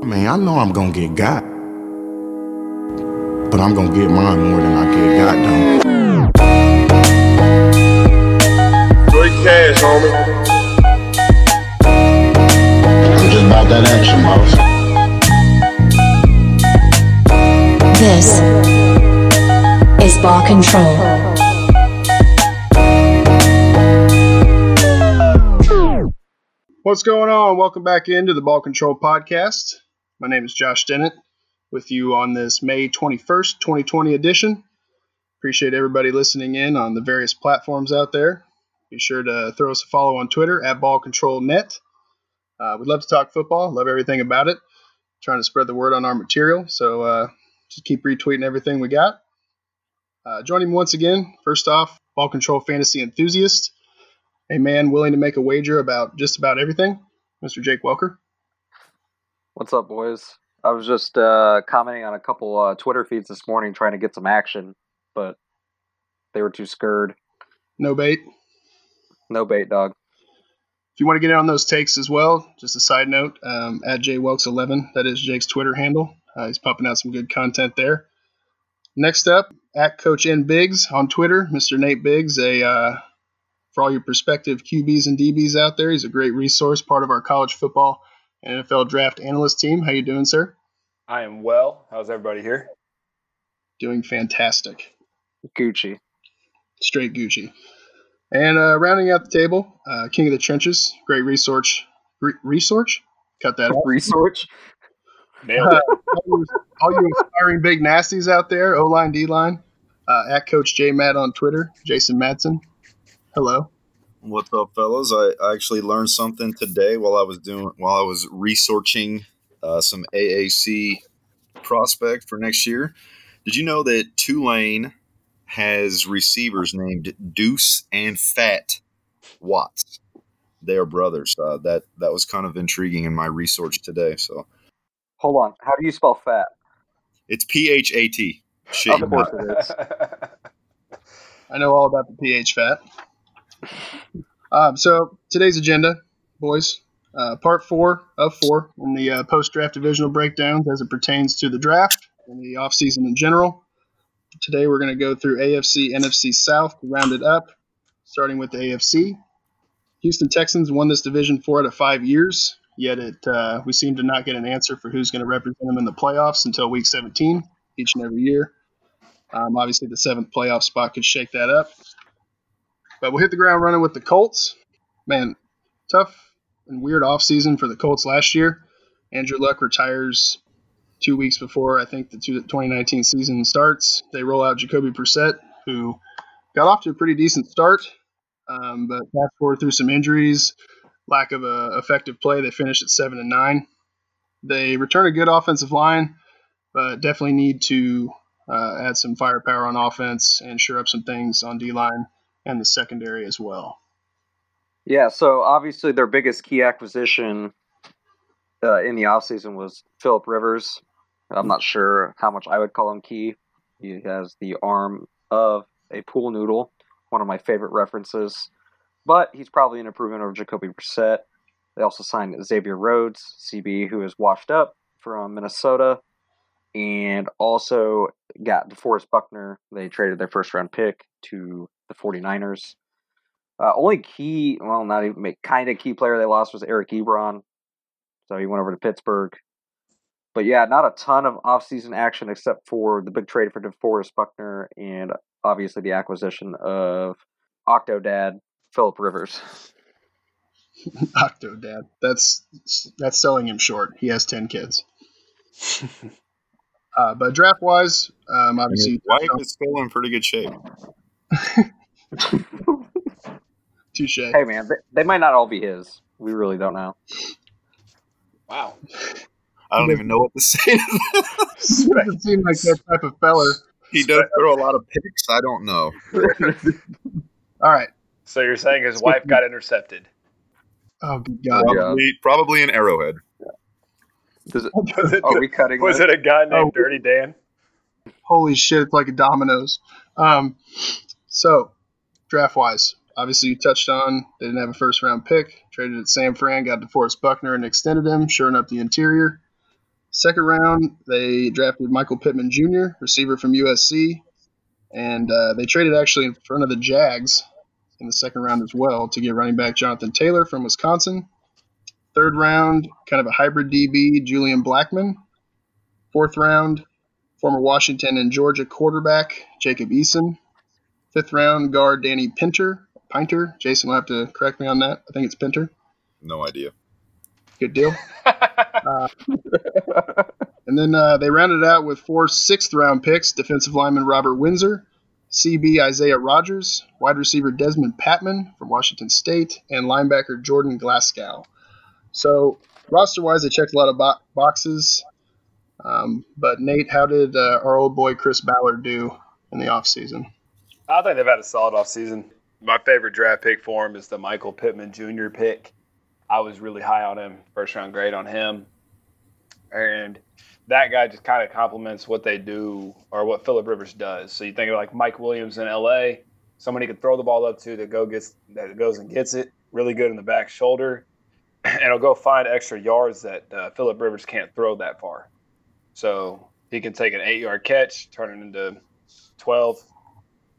I mean, I know I'm gonna get got, but I'm gonna get mine more than I get got done. Straight cash, homie. I'm just about that action, boss. This is Ball Control. What's going on? Welcome back into the Ball Control Podcast. My name is Josh Dennett with you on this May 21st, 2020 edition. Appreciate everybody listening in on the various platforms out there. Be sure to throw us a follow on Twitter at Ball Control Net. Uh, we'd love to talk football, love everything about it. Trying to spread the word on our material, so uh, just keep retweeting everything we got. Uh, joining me once again, first off, Ball Control Fantasy Enthusiast a man willing to make a wager about just about everything, Mr. Jake Welker. What's up, boys? I was just uh, commenting on a couple uh, Twitter feeds this morning trying to get some action, but they were too scared. No bait. No bait, dog. If you want to get in on those takes as well, just a side note, um, at jwelks11, that is Jake's Twitter handle. Uh, he's pumping out some good content there. Next up, at Coach N Biggs on Twitter, Mr. Nate Biggs, a uh, for all your prospective QBs and DBs out there. He's a great resource, part of our college football NFL draft analyst team. How you doing, sir? I am well. How's everybody here? Doing fantastic. Gucci. Straight Gucci. And uh, rounding out the table, uh, King of the Trenches, great research. Re- resource? Cut that out. Research. Nailed Uh, all, you, all you aspiring big nasties out there, O line, D line, uh, at Coach J Matt on Twitter, Jason Madsen. Hello. What's up, fellas? I, I actually learned something today while I was doing while I was researching uh, some AAC prospect for next year. Did you know that Tulane has receivers named Deuce and Phat Watts? They are brothers. Uh, that that was kind of intriguing in my research today. So Hold on. How do you spell fat? it's P H A T. Shit, Of course it is. I know all about the pH fat. Um, so today's agenda, boys, uh, part four of four in the uh, post-draft divisional breakdowns as it pertains to the draft and the offseason in general. Today we're going to go through AFC, NFC South round it up, starting with the AFC. Houston Texans won this division four out of five years, yet it uh, we seem to not get an answer for who's going to represent them in the playoffs until Week 17 each and every year. Um, obviously, the seventh playoff spot could shake that up. But we'll hit the ground running with the Colts. Man, tough and weird offseason for the Colts last year. Andrew Luck retires two weeks before I think the two- 2019 season starts. They roll out Jacoby Brissett, who got off to a pretty decent start, um, but fast forward through some injuries, lack of a effective play, they finished at seven and nine. They return a good offensive line, but definitely need to uh, add some firepower on offense and shore up some things on D line and the secondary as well. Yeah, so obviously their biggest key acquisition uh, in the offseason was Philip Rivers. I'm not sure how much I would call him key. He has the arm of a pool noodle, one of my favorite references. But he's probably an improvement over Jacoby Brissett. They also signed Xavier Rhodes, CB, who is washed up from Minnesota, and also got DeForest Buckner. They traded their first round pick to the 49ers. Uh, only key, well, not even kind of key player they lost was Eric Ebron. So he went over to Pittsburgh. But yeah, not a ton of offseason action except for the big trade for DeForest Buckner and obviously the acquisition of Octodad Philip Rivers. Octodad. That's that's selling him short. He has ten kids. uh, but draft wise, um, obviously, his wife is still in pretty good shape. touche. Hey man, they, they might not all be his. We really don't know. wow. I don't even know what to say. to. Doesn't seem like that type of feller. he does throw a lot of picks. I don't know. All right. So you're saying his wife got intercepted? Oh good God. Probably, probably an arrowhead. Does it, Was it, are we cutting? was this? it a guy named Oh. Dirty Dan? Holy shit! It's like a dominoes. Um, so draft wise, obviously you touched on they didn't have a first round pick. Traded at Sam Fran, got DeForest Buckner and extended him, shoring up the interior. Second round, they drafted Michael Pittman Jr., receiver from USC, and uh, they traded actually in front of the Jags in the second round as well to get running back Jonathan Taylor from Wisconsin. Third round, kind of a hybrid DB, Julian Blackman. Fourth round, former Washington and Georgia quarterback Jacob Eason. Fifth round, guard Danny Pinter. Pinter. Jason will have to correct me on that. I think it's Pinter. No idea. Good deal. Uh, and then uh, they rounded out with four sixth round picks defensive lineman Robert Windsor, CB Isaiah Rogers, wide receiver Dezmon Patmon from Washington State, and linebacker Jordan Glasgow. So, roster wise, they checked a lot of bo- boxes. Um, but, Nate, how did uh, our old boy Chris Ballard do in the offseason? I think they've had a solid offseason. My favorite draft pick for him is the Michael Pittman Jr. pick. I was really high on him, first round grade on him. And that guy just kind of complements what they do or what Philip Rivers does. So you think of like Mike Williams in LA, somebody could throw the ball up to that go gets that goes and gets it, really good in the back shoulder, and he'll go find extra yards that uh, Philip Rivers can't throw that far. So he can take an eight yard catch, turn it into twelve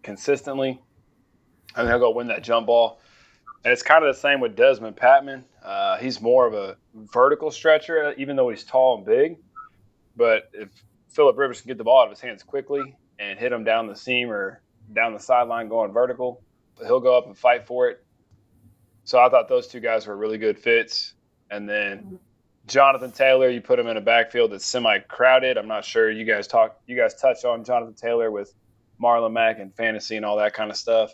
consistently, and he'll go win that jump ball. And it's kind of the same with Dezmon Patmon. Uh, he's more of a vertical stretcher, even though he's tall and big. But if Philip Rivers can get the ball out of his hands quickly and hit him down the seam or down the sideline going vertical, he'll go up and fight for it. So I thought those two guys were really good fits. And then Jonathan Taylor, you put him in a backfield that's semi-crowded. I'm not sure you guys talk, you guys touched on Jonathan Taylor with Marlon Mack and fantasy and all that kind of stuff.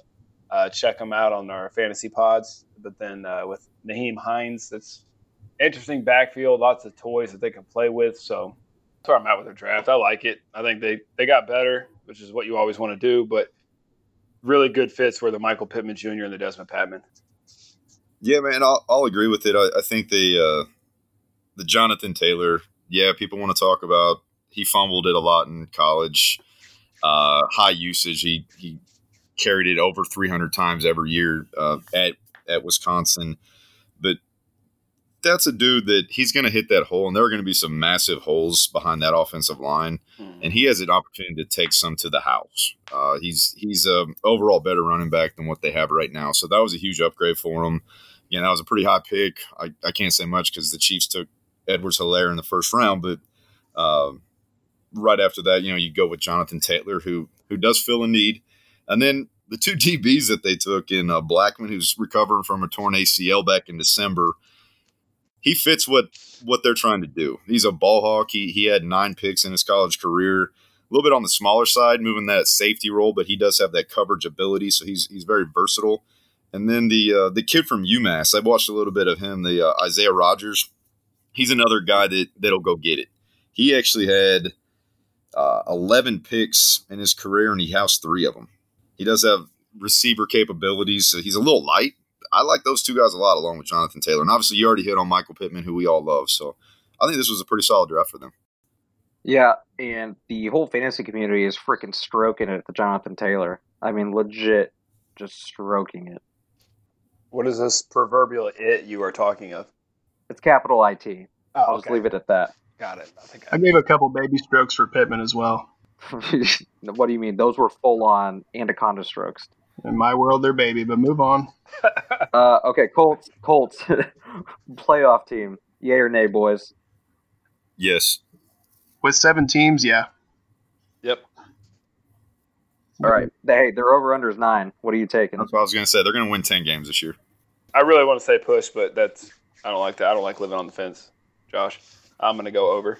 Uh, check them out on our fantasy pods. But then uh, with Nyheim Hines, that's interesting backfield, lots of toys that they can play with. So that's where I'm at with their draft. I like it. I think they they got better, which is what you always want to do. But really good fits were the Michael Pittman Jr. and the Dezmon Patmon. Yeah, man, I'll, I'll agree with it. I, I think the uh, the Jonathan Taylor. Yeah, people want to talk about. He fumbled it a lot in college. Uh, high usage. He he carried it over 300 times every year uh, at at Wisconsin, that's a dude that he's going to hit that hole, and there are going to be some massive holes behind that offensive line, and he has an opportunity to take some to the house. Uh, he's he's a overall better running back than what they have right now, so that was a huge upgrade for him. Know, that was a pretty high pick. I, I can't say much because the Chiefs took Edwards Helaire in the first round, but uh, right after that, you know, you go with Jonathan Taylor, who who does fill a need, and then the two DBs that they took in uh, Blackman, who's recovering from a torn ACL back in December he fits what what they're trying to do. He's a ball hawk. He he had nine picks in his college career. A little bit on the smaller side, moving that safety role, but he does have that coverage ability, so he's he's very versatile. And then the uh, the kid from UMass, I've watched a little bit of him, the uh, Isaiah Rogers. He's another guy that that'll go get it. He actually had uh, 11 picks in his career, and he housed three of them. He does have receiver capabilities. So he's a little light, I like those two guys a lot, along with Jonathan Taylor. And obviously, you already hit on Michael Pittman, who we all love. So I think this was a pretty solid draft for them. Yeah, and the whole fantasy community is freaking stroking it to Jonathan Taylor. I mean, legit, just stroking it. What is this proverbial it you are talking of? It's capital IT. Oh, I'll just leave it at that. Got it. I think I gave a couple baby strokes for Pittman as well. what do you mean? Those were full on anaconda strokes. In my world, they're baby, but move on. Uh, okay, Colts. Colts playoff team. Yay or nay, boys? Yes. With seven teams, yeah. Yep. All right. Hey, their over under is nine. What are you taking? That's what I was going to say. They're going to win 10 games this year. I really want to say push, but that's I don't like that. I don't like living on the fence, Josh. I'm gonna go over.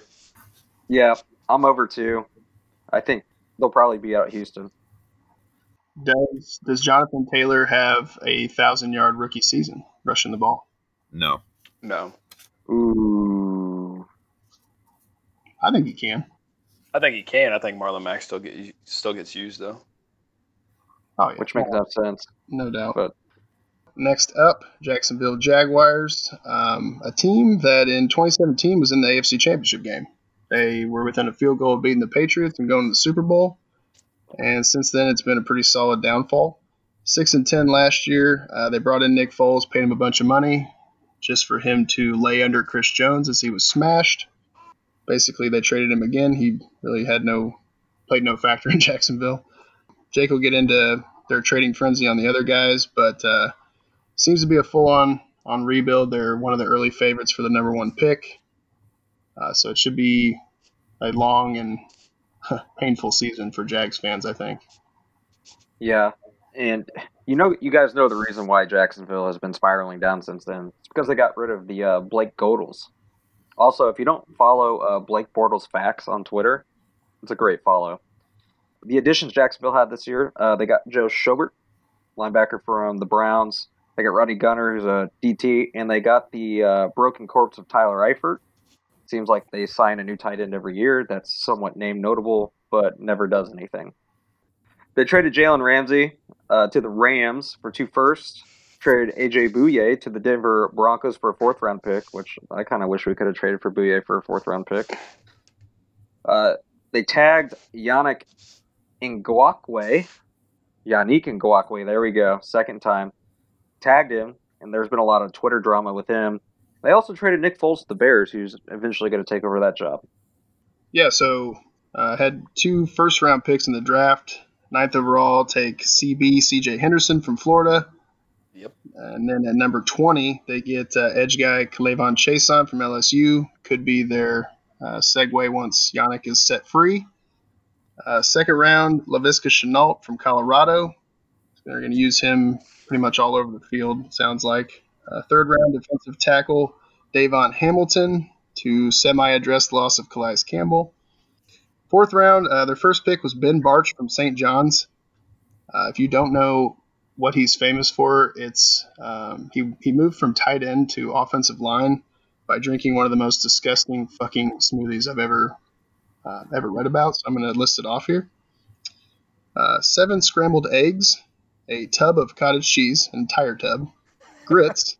Yeah, I'm over too. I think they'll probably be out at Houston. Does Does Jonathan Taylor have a thousand yard rookie season rushing the ball? No. No. Ooh. I think he can. I think he can. I think Marlon Mack still get still gets used though. Oh yeah, Which makes no sense. no doubt. But Next up, Jacksonville Jaguars, um, a team that in 2017 was in the AFC Championship game. They were within a field goal of beating the Patriots and going to the Super Bowl. And since then, it's been a pretty solid downfall. Six and ten last year. Uh, they brought in Nick Foles, paid him a bunch of money just for him to lay under Chris Jones as he was smashed. basically they traded him again. He really had no played no factor in Jacksonville. Jake will get into their trading frenzy on the other guys, but uh, seems to be a full on on rebuild. They're one of the early favorites for the number one pick, uh, so it should be a long and painful season for Jags fans. I think. Yeah, and you know, you guys know the reason why Jacksonville has been spiraling down since then. It's because they got rid of the uh, Blake Godels. Also, if you don't follow uh, Blake Bortles Facts on Twitter, it's a great follow. The additions Jacksonville had this year, uh, they got Joe Schobert, linebacker from the Browns. They got Rodney Gunter, who's a DT, and they got the uh, broken corpse of Tyler Eifert. Seems like they sign a new tight end every year. That's somewhat name notable, but never does anything. They traded Jalen Ramsey uh, to the Rams for two firsts. Traded AJ Bouye to the Denver Broncos for a fourth round pick, which I kind of wish we could have traded for Bouye for a fourth round pick. Uh, they tagged Yannick Ngakoue. Yannick Ngakoue, there we go, second time. Tagged him, and there's been a lot of Twitter drama with him. They also traded Nick Foles to the Bears, who's eventually going to take over that job. Yeah, so uh, had two first round picks in the draft. Ninth overall, take CB CJ Henderson from Florida. Yep. And then at number 20, they get uh, edge guy K'Lavon Chaisson from LSU. Could be their uh, segue once Yannick is set free. Uh, second round, Laviska Shenault from Colorado. They're going to use him pretty much all over the field, sounds like. Uh, third round, defensive tackle Davon Hamilton to semi addressed loss of Calais Campbell. Fourth round, uh, their first pick was Ben Bartch from St. John's. Uh, if you don't know what he's famous for, it's um, he, he moved from tight end to offensive line by drinking one of the most disgusting fucking smoothies I've ever uh, ever read about. So I'm going to list it off here. Uh, seven scrambled eggs, a tub of cottage cheese, an entire tub, grits,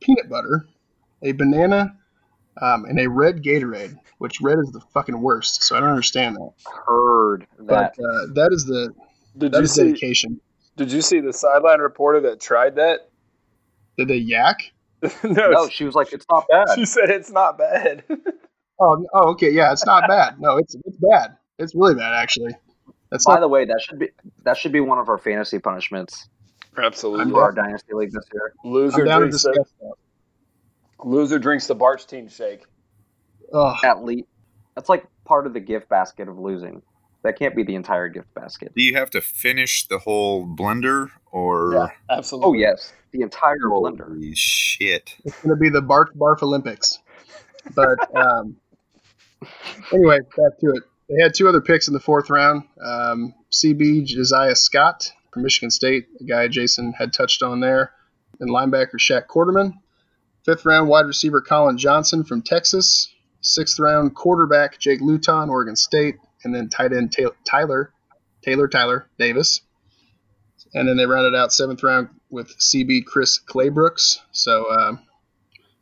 peanut butter, a banana, um, and a red Gatorade, which red is the fucking worst. So I don't understand that. Heard that. But uh, that is the Did that you is see? dedication. Did you see the sideline reporter that tried that? Did they yak? no, no, she was like, it's not bad. she said it's not bad. Oh, oh, okay, yeah, it's not bad. No, it's it's bad. It's really bad, actually. That's By not. the way, that should be that should be one of our fantasy punishments Absolutely. for our dynasty league this year. Loser I'm down to drinks the that. loser drinks the Bartch team shake. Ugh. At least that's like part of the gift basket of losing. That can't be the entire gift basket. Do you have to finish the whole blender or? absolutely. Oh yes, the entire blender. Shit! It's going to be the Bark Barf Olympics. But um, anyway, back to it. They had two other picks in the fourth round. Um, CB Josiah Scott from Michigan State, a guy Jason had touched on there, and linebacker Shaq Quarterman. Fifth round wide receiver Collin Johnson from Texas. Sixth round quarterback Jake Luton, Oregon State, and then tight end Ta- Tyler Taylor Tyler Davis. And then they rounded out seventh round with CB Chris Claybrooks. So um,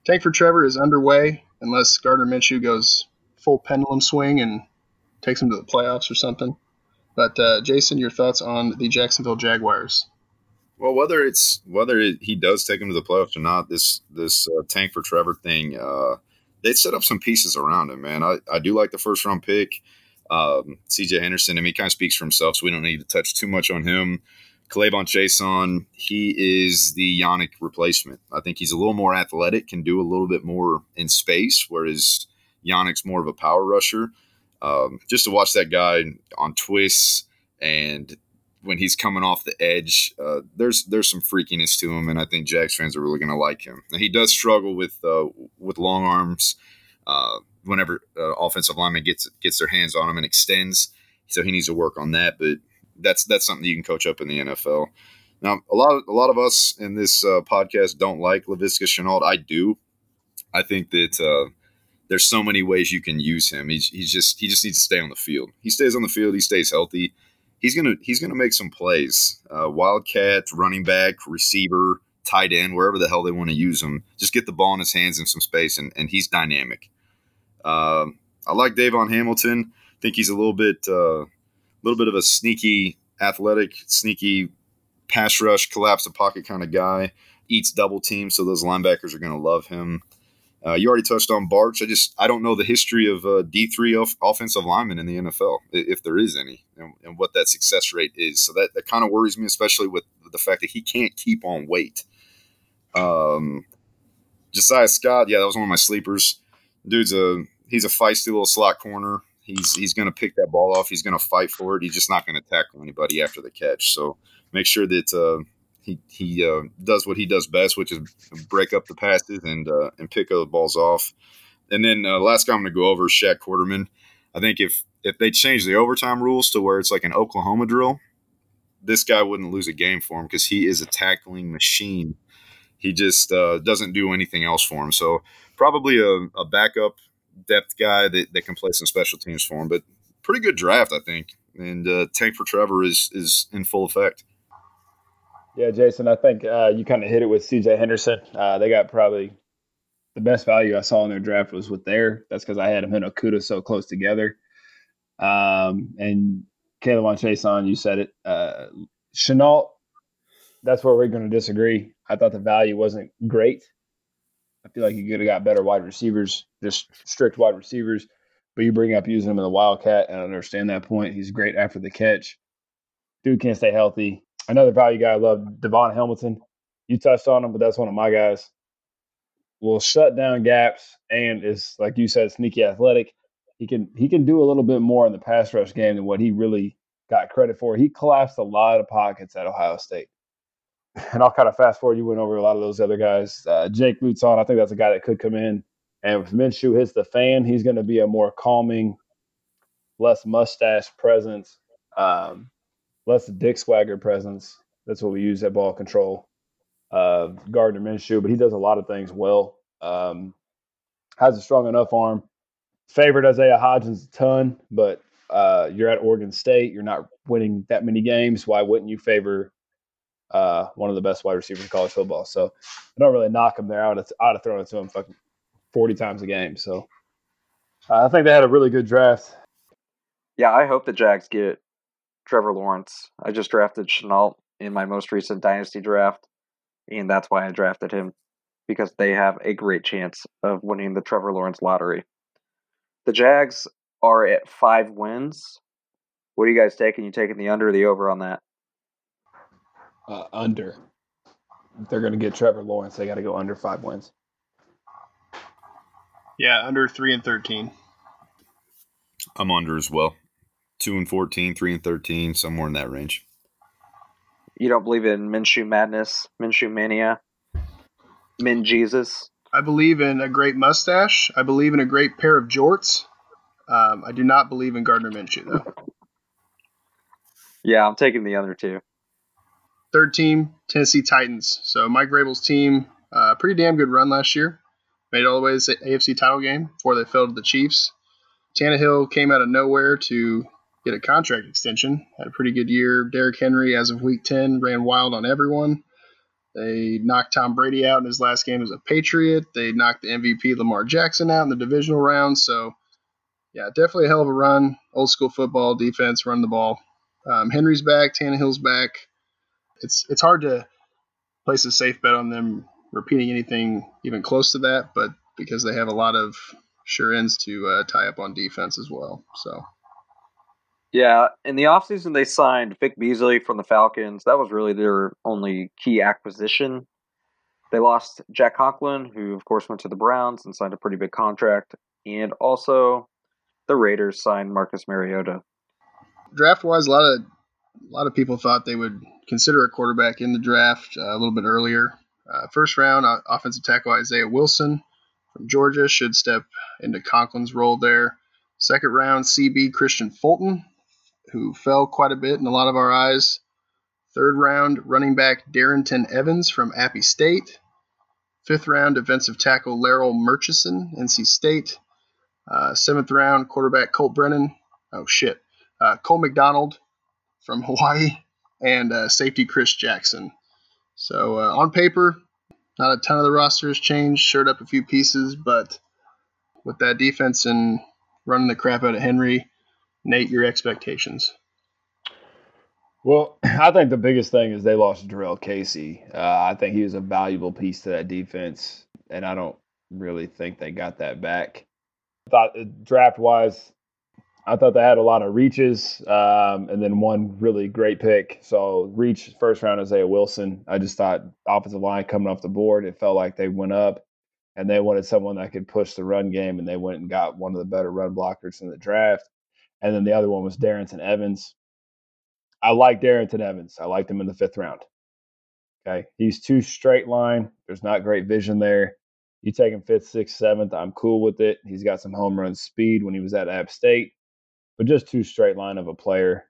Tank for Trevor is underway unless Gardner Minshew goes full pendulum swing and takes him to the playoffs or something. But uh, Jason, your thoughts on the Jacksonville Jaguars? Well, whether it's whether it, he does take him to the playoffs or not, this this uh, tank for Trevor thing, uh, they set up some pieces around him, man. I, I do like the first round pick, um, C.J. Henderson. I mean, he kind of speaks for himself, so we don't need to touch too much on him. K'Lavon Chaisson, he is the Yannick replacement. I think he's a little more athletic, can do a little bit more in space, whereas Yannick's more of a power rusher. Um, just to watch that guy on twists and when he's coming off the edge, uh, there's there's some freakiness to him, and I think Jags fans are really going to like him. And he does struggle with uh, with long arms uh, whenever uh, offensive lineman gets gets their hands on him and extends, so he needs to work on that. But that's that's something you can coach up in the NFL. Now, a lot of a lot of us in this uh, podcast don't like Laviska Shenault. I do. I think that uh, there's so many ways you can use him. He's, he's just he just needs to stay on the field. He stays on the field. He stays healthy. He's gonna he's gonna make some plays. Uh, Wildcat, running back, receiver, tight end, wherever the hell they want to use him. Just get the ball in his hands in some space, and, and he's dynamic. Um I like Davon Hamilton. I think he's a little bit a uh, little bit of a sneaky, athletic, sneaky pass rush, collapse the pocket kind of guy. Eats double teams, so those linebackers are going to love him. Uh, you already touched on Bartch. I just I don't know the history of uh, D three of offensive linemen in the NFL, if there is any, and, and what that success rate is. So that, that kind of worries me, especially with the fact that he can't keep on weight. Um, Josiah Scott, yeah, that was one of my sleepers. Dude's a he's a feisty little slot corner. He's he's going to pick that ball off. He's going to fight for it. He's just not going to tackle anybody after the catch. So make sure that uh, he he uh, does what he does best, which is break up the passes and uh, and pick other balls off. And then uh, last guy I'm going to go over is Shaq Quarterman. I think if if they change the overtime rules to where it's like an Oklahoma drill, this guy wouldn't lose a game for him because he is a tackling machine. He just uh, doesn't do anything else for him. So probably a, a backup depth guy that, that can play some special teams for him. But pretty good draft, I think. And uh, Tank for Trevor is is in full effect. Yeah, Jason, I think uh, you kind of hit it with CJ Henderson. Uh, they got probably the best value I saw in their draft was with there. That's because I had him and Okudah so close together. Um, and K'Lavon Chaisson, you said it. Uh, Shenault, that's where we're going to disagree. I thought the value wasn't great. I feel like you could have got better wide receivers, just strict wide receivers. But you bring up using him in the Wildcat, and I understand that point. He's great after the catch. Dude can't stay healthy another value guy I love, Davon Hamilton. You touched on him, but that's one of my guys. Will shut down gaps and is like you said, sneaky athletic. He can he can do a little bit more in the pass rush game than what he really got credit for. He collapsed a lot of pockets at Ohio State. And I'll kind of fast forward. You went over a lot of those other guys. Uh, Jake Luton, I think that's a guy that could come in. And if Minshew hits the fan, he's going to be a more calming, less mustache presence. Um, less the dick swagger presence. That's what we use at ball control. Uh, Gardner Minshew, but he does a lot of things well. Um, has a strong enough arm. Favored Isaiah Hodgins a ton, but uh, you're at Oregon State. You're not winning that many games. Why wouldn't you favor uh, one of the best wide receivers in college football? So I don't really knock him there. I would have, I would have thrown it to him fucking 40 times a game. So uh, I think they had a really good draft. Yeah, I hope the Jags get Trevor Lawrence. I just drafted Shenault in my most recent dynasty draft, and that's why I drafted him because they have a great chance of winning the Trevor Lawrence lottery. The Jags are at five wins. What are you guys taking? You taking the under or the over on that? Uh, under. If they're going to get Trevor Lawrence, they got to go under five wins. Yeah, under three and thirteen. I'm under as well two and 14, three and 13, somewhere in that range. You don't believe in Minshew madness, Minshew mania, Min Jesus? I believe in a great mustache. I believe in a great pair of jorts. Um, I do not believe in Gardner Minshew, though. yeah, I'm taking the other two. Third team, Tennessee Titans. So Mike Vrabel's team, uh, pretty damn good run last year. Made it all the way to the AFC title game before they fell to the Chiefs. Tannehill came out of nowhere to get a contract extension. Had a pretty good year. Derrick Henry, as of week 10, ran wild on everyone. They knocked Tom Brady out in his last game as a Patriot. They knocked the MVP Lamar Jackson out in the divisional round. So, yeah, definitely a hell of a run. Old school football defense, run the ball. Um, Henry's back. Tannehill's back. It's it's hard to place a safe bet on them repeating anything even close to that, but because they have a lot of sure ends to uh, tie up on defense as well. So yeah, in the offseason, they signed Vic Beasley from the Falcons. That was really their only key acquisition. They lost Jack Conklin, who, of course, went to the Browns and signed a pretty big contract. And also, the Raiders signed Marcus Mariota. Draft wise, a lot of a lot of people thought they would consider a quarterback in the draft uh, a little bit earlier. Uh, first round, uh, offensive tackle Isaiah Wilson from Georgia should step into Conklin's role there. Second round, CB Kristian Fulton who fell quite a bit in a lot of our eyes. Third round, running back Darrynton Evans from Appy State. Fifth round, defensive tackle Larrell Murchison, NC State. Uh, seventh round, quarterback Colt Brennan. Oh, shit. Uh, Cole McDonald from Hawaii. And uh, safety Chris Jackson. So uh, on paper, not a ton of the roster has changed. Shirred up a few pieces, but with that defense and running the crap out of Henry, Nate, your expectations. Well, I think the biggest thing is they lost Jurrell Casey. Uh, I think he was a valuable piece to that defense, and I don't really think they got that back. Thought uh, draft wise, I thought they had a lot of reaches, um, and then one really great pick. So reach first round Isaiah Wilson. I just thought offensive line coming off the board, it felt like they went up, and they wanted someone that could push the run game, and they went and got one of the better run blockers in the draft. And then the other one was Darrynton Evans. I like Darrynton Evans. I liked him in the fifth round. Okay, he's too straight line. There's not great vision there. You take him fifth, sixth, seventh. I'm cool with it. He's got some home run speed when he was at App State but just too straight line of a player.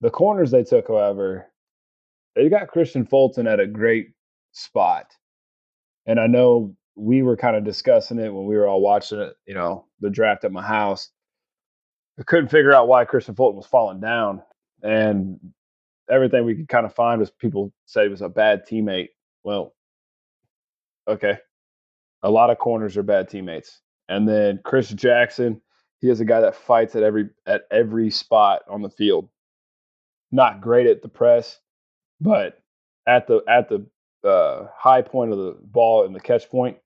The corners they took, however, they got Kristian Fulton at a great spot. And I know we were kind of discussing it when we were all watching it, you know, the draft at my house. I couldn't figure out why Kristian Fulton was falling down. And everything we could kind of find was people said he was a bad teammate. Well, okay. A lot of corners are bad teammates. And then Chris Jackson, he is a guy that fights at every at every spot on the field. Not great at the press, but at the at the uh, high point of the ball and the catch point,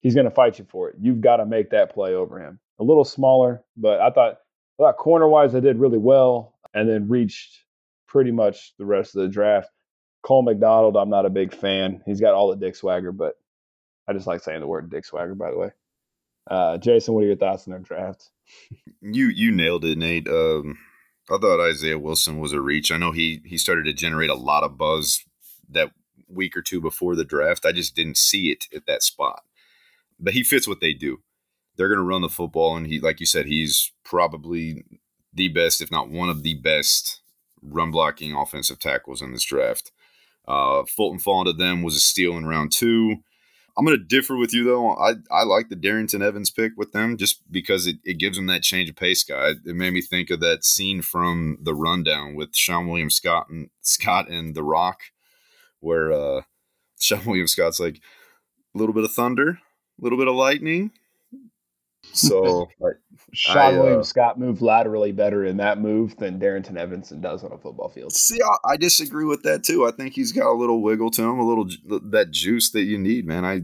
he's going to fight you for it. You've got to make that play over him. A little smaller, but I thought Corner wise I did really well, and then reached pretty much the rest of the draft. Cole McDonald, I'm not a big fan. He's got all the dick swagger, but I just like saying the word dick swagger. By the way, uh, Jason, what are your thoughts on their draft? You you nailed it, Nate. Um, I thought Isaiah Wilson was a reach. I know he he started to generate a lot of buzz that week or two before the draft. I just didn't see it at that spot. But he fits what they do. They're going to run the football, and he, like you said, he's probably the best, if not one of the best, run blocking offensive tackles in this draft. Uh, Fulton falling to them was a steal in round two. I'm going to differ with you though. I, I like the Darrynton Evans pick with them just because it, it gives them that change of pace guy. It made me think of that scene from the rundown with Seann William Scott and Scott and The Rock, where uh, Seann William Scott's like a little bit of thunder, a little bit of lightning. So like, Seann I, uh, William Scott moved laterally better in that move than Darrynton Evanson does on a football field. See, I, I disagree with that too. I think he's got a little wiggle to him, a little that juice that you need, man. I,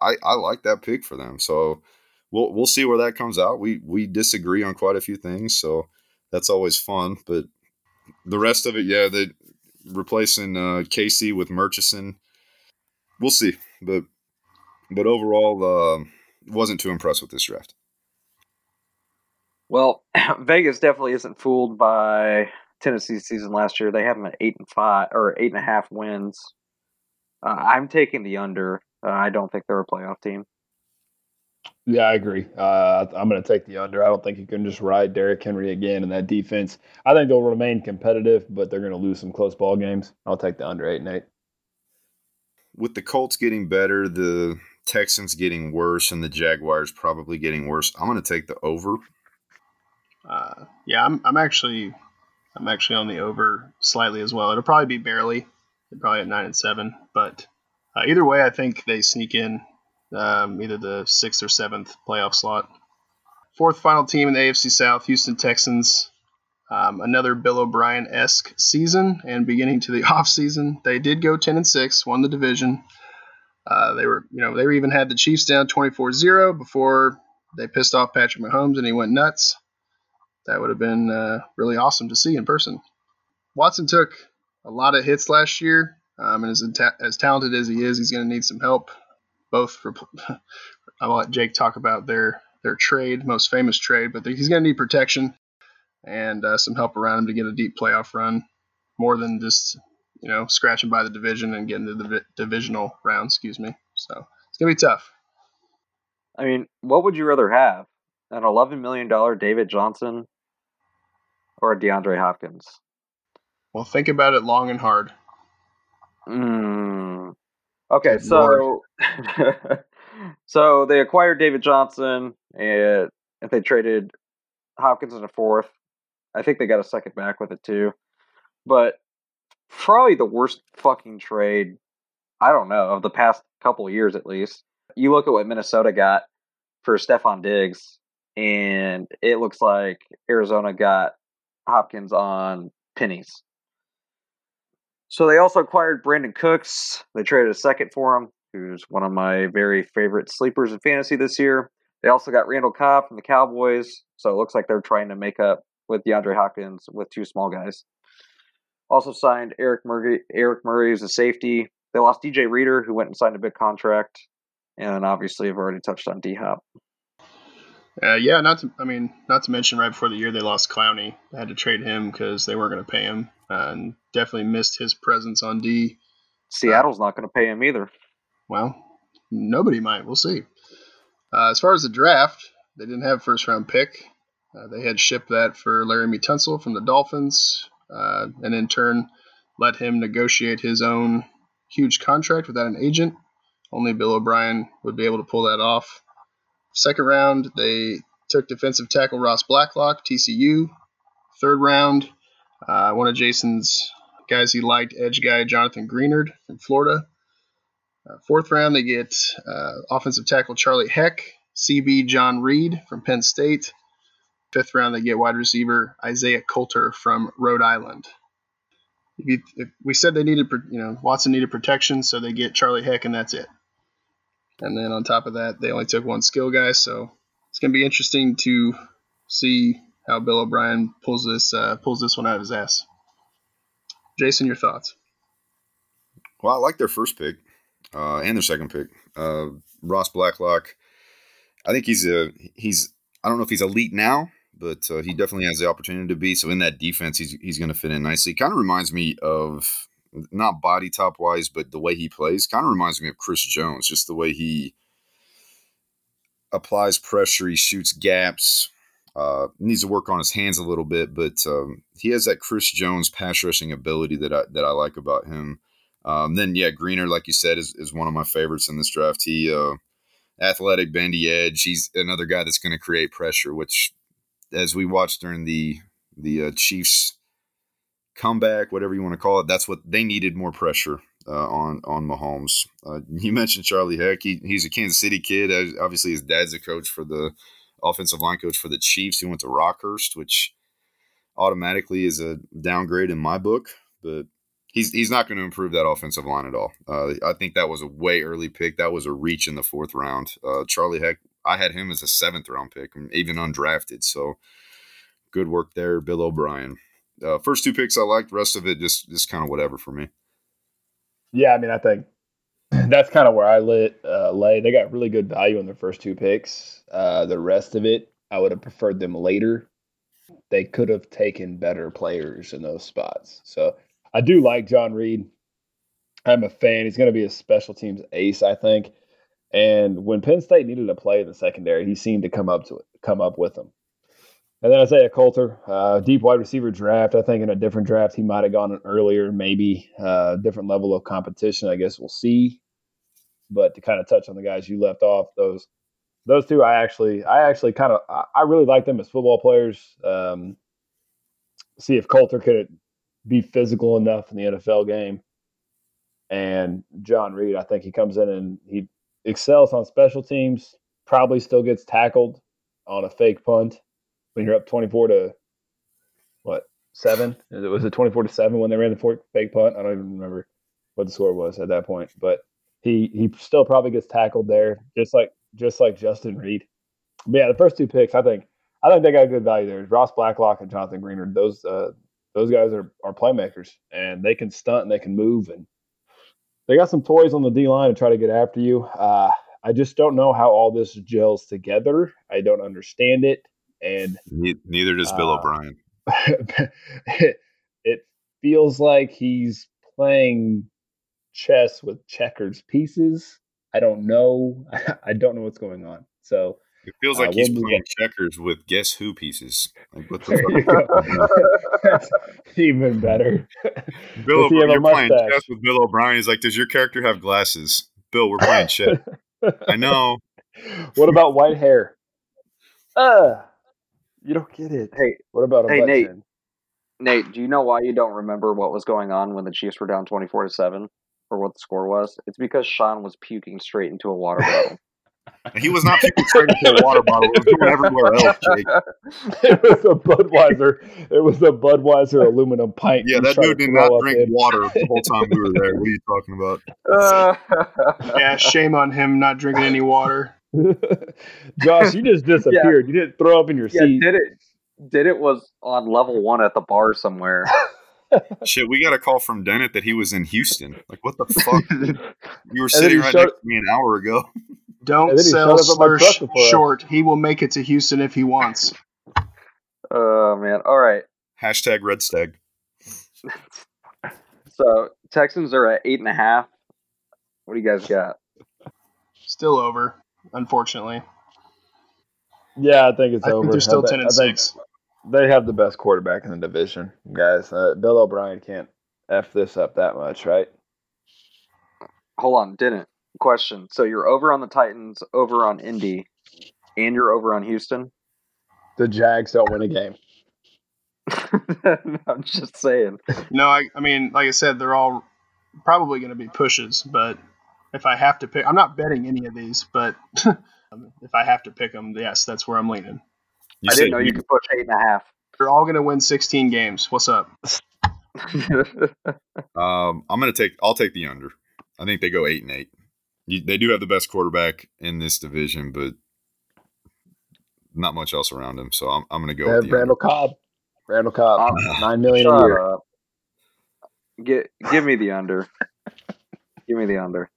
I, I like that pick for them. So we'll we'll see where that comes out. We we disagree on quite a few things, so that's always fun. But the rest of it, yeah, they replacing uh, Casey with Murchison. We'll see, but but overall, uh, wasn't too impressed with this draft. Well, Vegas definitely isn't fooled by Tennessee's season last year. They have them at eight and five or eight and a half wins. Uh, I'm taking the under. Uh, I don't think they're a playoff team. Yeah, I agree. Uh, I'm going to take the under. I don't think you can just ride Derrick Henry again in that defense. I think they'll remain competitive, but they're going to lose some close ball games. I'll take the under eight and eight. With the Colts getting better, the Texans getting worse, and the Jaguars probably getting worse, I'm going to take the over. Uh, yeah, I'm, I'm actually I'm actually on the over slightly as well. It'll probably be barely, probably at nine and seven. But uh, either way, I think they sneak in um, either the sixth or seventh playoff slot. Fourth final team in the AFC South, Houston Texans. Um, another Bill O'Brien esque season and beginning to the off season. They did go ten and six, won the division. Uh, they were, you know, they even had the Chiefs down 24-0 before they pissed off Patrick Mahomes and he went nuts. That would have been uh, really awesome to see in person. Watson took a lot of hits last year, um, and as, as talented as he is, he's going to need some help. Both for, I'll let Jake talk about their their trade, most famous trade, but he's going to need protection and uh, some help around him to get a deep playoff run, more than just you know scratching by the division and getting to the divisional round. Excuse me. So it's going to be tough. I mean, what would you rather have? An $11 million David Johnson or a DeAndre Hopkins? Well, think about it long and hard. Mm. Okay, so so they acquired David Johnson, and if they traded Hopkins in a fourth, I think they got a second back with it too. But probably the worst fucking trade, I don't know, of the past couple years at least. You look at what Minnesota got for Stefon Diggs, and it looks like Arizona got Hopkins on pennies. So they also acquired Brandin Cooks. They traded a second for him. who's one of my very favorite sleepers in fantasy this year. They also got Randall Cobb from the Cowboys, so it looks like they're trying to make up with DeAndre Hopkins with two small guys. Also signed Eric Murray. Eric Murray is a safety. They lost DJ Reader, who went and signed a big contract, and obviously I've already touched on D Hop. Uh, yeah, not to I mean, not to mention right before the year they lost Clowney. They had to trade him because they weren't going to pay him, uh, and definitely missed his presence on D. Seattle's not going to pay him either. Well, nobody might. We'll see. Uh, as far as the draft, they didn't have a first round pick. Uh, they had shipped that for Laremy Tunsil from the Dolphins, uh, and in turn let him negotiate his own huge contract without an agent. Only Bill O'Brien would be able to pull that off. Second round, they took defensive tackle Ross Blacklock, TCU. Third round, uh, one of Jason's guys he liked, edge guy Jonathan Greenard from Florida. Uh, fourth round, they get uh, offensive tackle Charlie Heck, CB John Reid from Penn State. Fifth round, they get wide receiver Isaiah Coulter from Rhode Island. If you, if we said they needed, you know, Watson needed protection, so they get Charlie Heck, and that's it. And then on top of that, they only took one skill guy, so it's going to be interesting to see how Bill O'Brien pulls this uh, pulls this one out of his ass. Jason, your thoughts? Well, I like their first pick uh, and their second pick, uh, Ross Blacklock. I think he's a he's I don't know if he's elite now, but uh, he definitely has the opportunity to be. So in that defense, he's he's going to fit in nicely. Kind of reminds me of not body top wise, but the way he plays kind of reminds me of Chris Jones, just the way he applies pressure, he shoots gaps. Uh, needs to work on his hands a little bit, but um, he has that Chris Jones pass rushing ability that I that I like about him. Um, then yeah, Greener, like you said, is, is one of my favorites in this draft. He uh, athletic, bendy edge. He's another guy that's going to create pressure, which, as we watched during the the uh, Chiefs comeback, whatever you want to call it. That's what they needed more pressure uh, on on Mahomes. Uh, you mentioned Charlie Heck. He, he's a Kansas City kid. Obviously, his dad's a coach for the offensive line coach for the Chiefs. He went to Rockhurst, which automatically is a downgrade in my book. But he's he's not going to improve that offensive line at all. Uh, I think that was a way early pick. That was a reach in the fourth round. Uh, Charlie Heck, I had him as a seventh round pick, even undrafted. So good work there, Bill O'Brien. Uh, first two picks I liked. Rest of it just just kind of whatever for me. Yeah, I mean, I think that's kind of where I lit, uh, lay. They got really good value in their first two picks. Uh, the rest of it, I would have preferred them later. They could have taken better players in those spots. So I do like John Reid. I'm a fan. He's going to be a special teams ace, I think. And when Penn State needed a play in the secondary, he seemed to come up to it, come up with them. And then Isaiah Coulter, uh, deep wide receiver draft. I think in a different draft he might have gone earlier, maybe uh, different level of competition. I guess we'll see. But to kind of touch on the guys you left off, those those two, I actually, I actually kind of, I really like them as football players. Um, see if Coulter could be physical enough in the NFL game. And John Reid, I think he comes in and he excels on special teams. Probably still gets tackled on a fake punt when you're up 24 to what seven? It Was it 24 to seven when they ran the fake punt? I don't even remember what the score was at that point, but he he still probably gets tackled there, just like just like Justin Reid. But yeah, the first two picks, I think I think they got good value there. Ross Blacklock and Jonathan Greenard, those uh, those guys are are playmakers and they can stunt and they can move and they got some toys on the D line to try to get after you. Uh, I just don't know how all this gels together. I don't understand it and neither does Bill uh, O'Brien. it, it feels like he's playing chess with checkers pieces. I don't know. I don't know what's going on. So it feels like uh, he's we'll playing checkers with guess who pieces. Like what the fuck? even better. Bill O'Brien, you're playing chess with Bill O'Brien. He's like, does your character have glasses? Bill, we're playing chess. I know. What about white hair? Uh you don't get it. Hey, what about a hey Nate? Chin? Nate, do you know why you don't remember what was going on when the Chiefs were down twenty four to seven, or what the score was? It's because Sean was puking straight into a water bottle. He was not people straight into a water bottle. It was going everywhere else, Jake. it was a Budweiser. It was a Budweiser aluminum pint. Yeah, that dude did not drink in. water the whole time we were there. What are you talking about? Uh, Yeah, shame on him not drinking any water. Josh, you just disappeared. You didn't throw up in your yeah, seat. did it? Did it was on level one at the bar somewhere. Shit, we got a call from Dennett that he was in Houston. Like, what the fuck? You were sitting right showed- next to me an hour ago. Don't And then he sell showed up at my truck Slursh short. He will make it to Houston if he wants. Oh man! All right. Hashtag Red Stag. So Texans are at eight and a half. What do you guys got? Still over, unfortunately. Yeah, I think it's I over. think they're still I thi- ten and I think six. They have the best quarterback in the division, guys. Uh, Bill O'Brien can't f this up that much, right? Hold on, didn't question. So you're over on the Titans, over on Indy, and you're over on Houston. The Jags don't win a game. I'm just saying. No, I, I mean, like I said, they're all probably going to be pushes. But if I have to pick, I'm not betting any of these. But if I have to pick them, yes, that's where I'm leaning. You I didn't know you could push eight and a half. They're all going to win 16 games. What's up? Um, I'm gonna take. I'll take the under. I think they go eight and eight. You, they do have the best quarterback in this division, but not much else around him. So I'm, I'm gonna go have with the under. Randall Cobb. Randall Cobb, Um, nine million a Shut year. up. Get, give me the under. give me the under.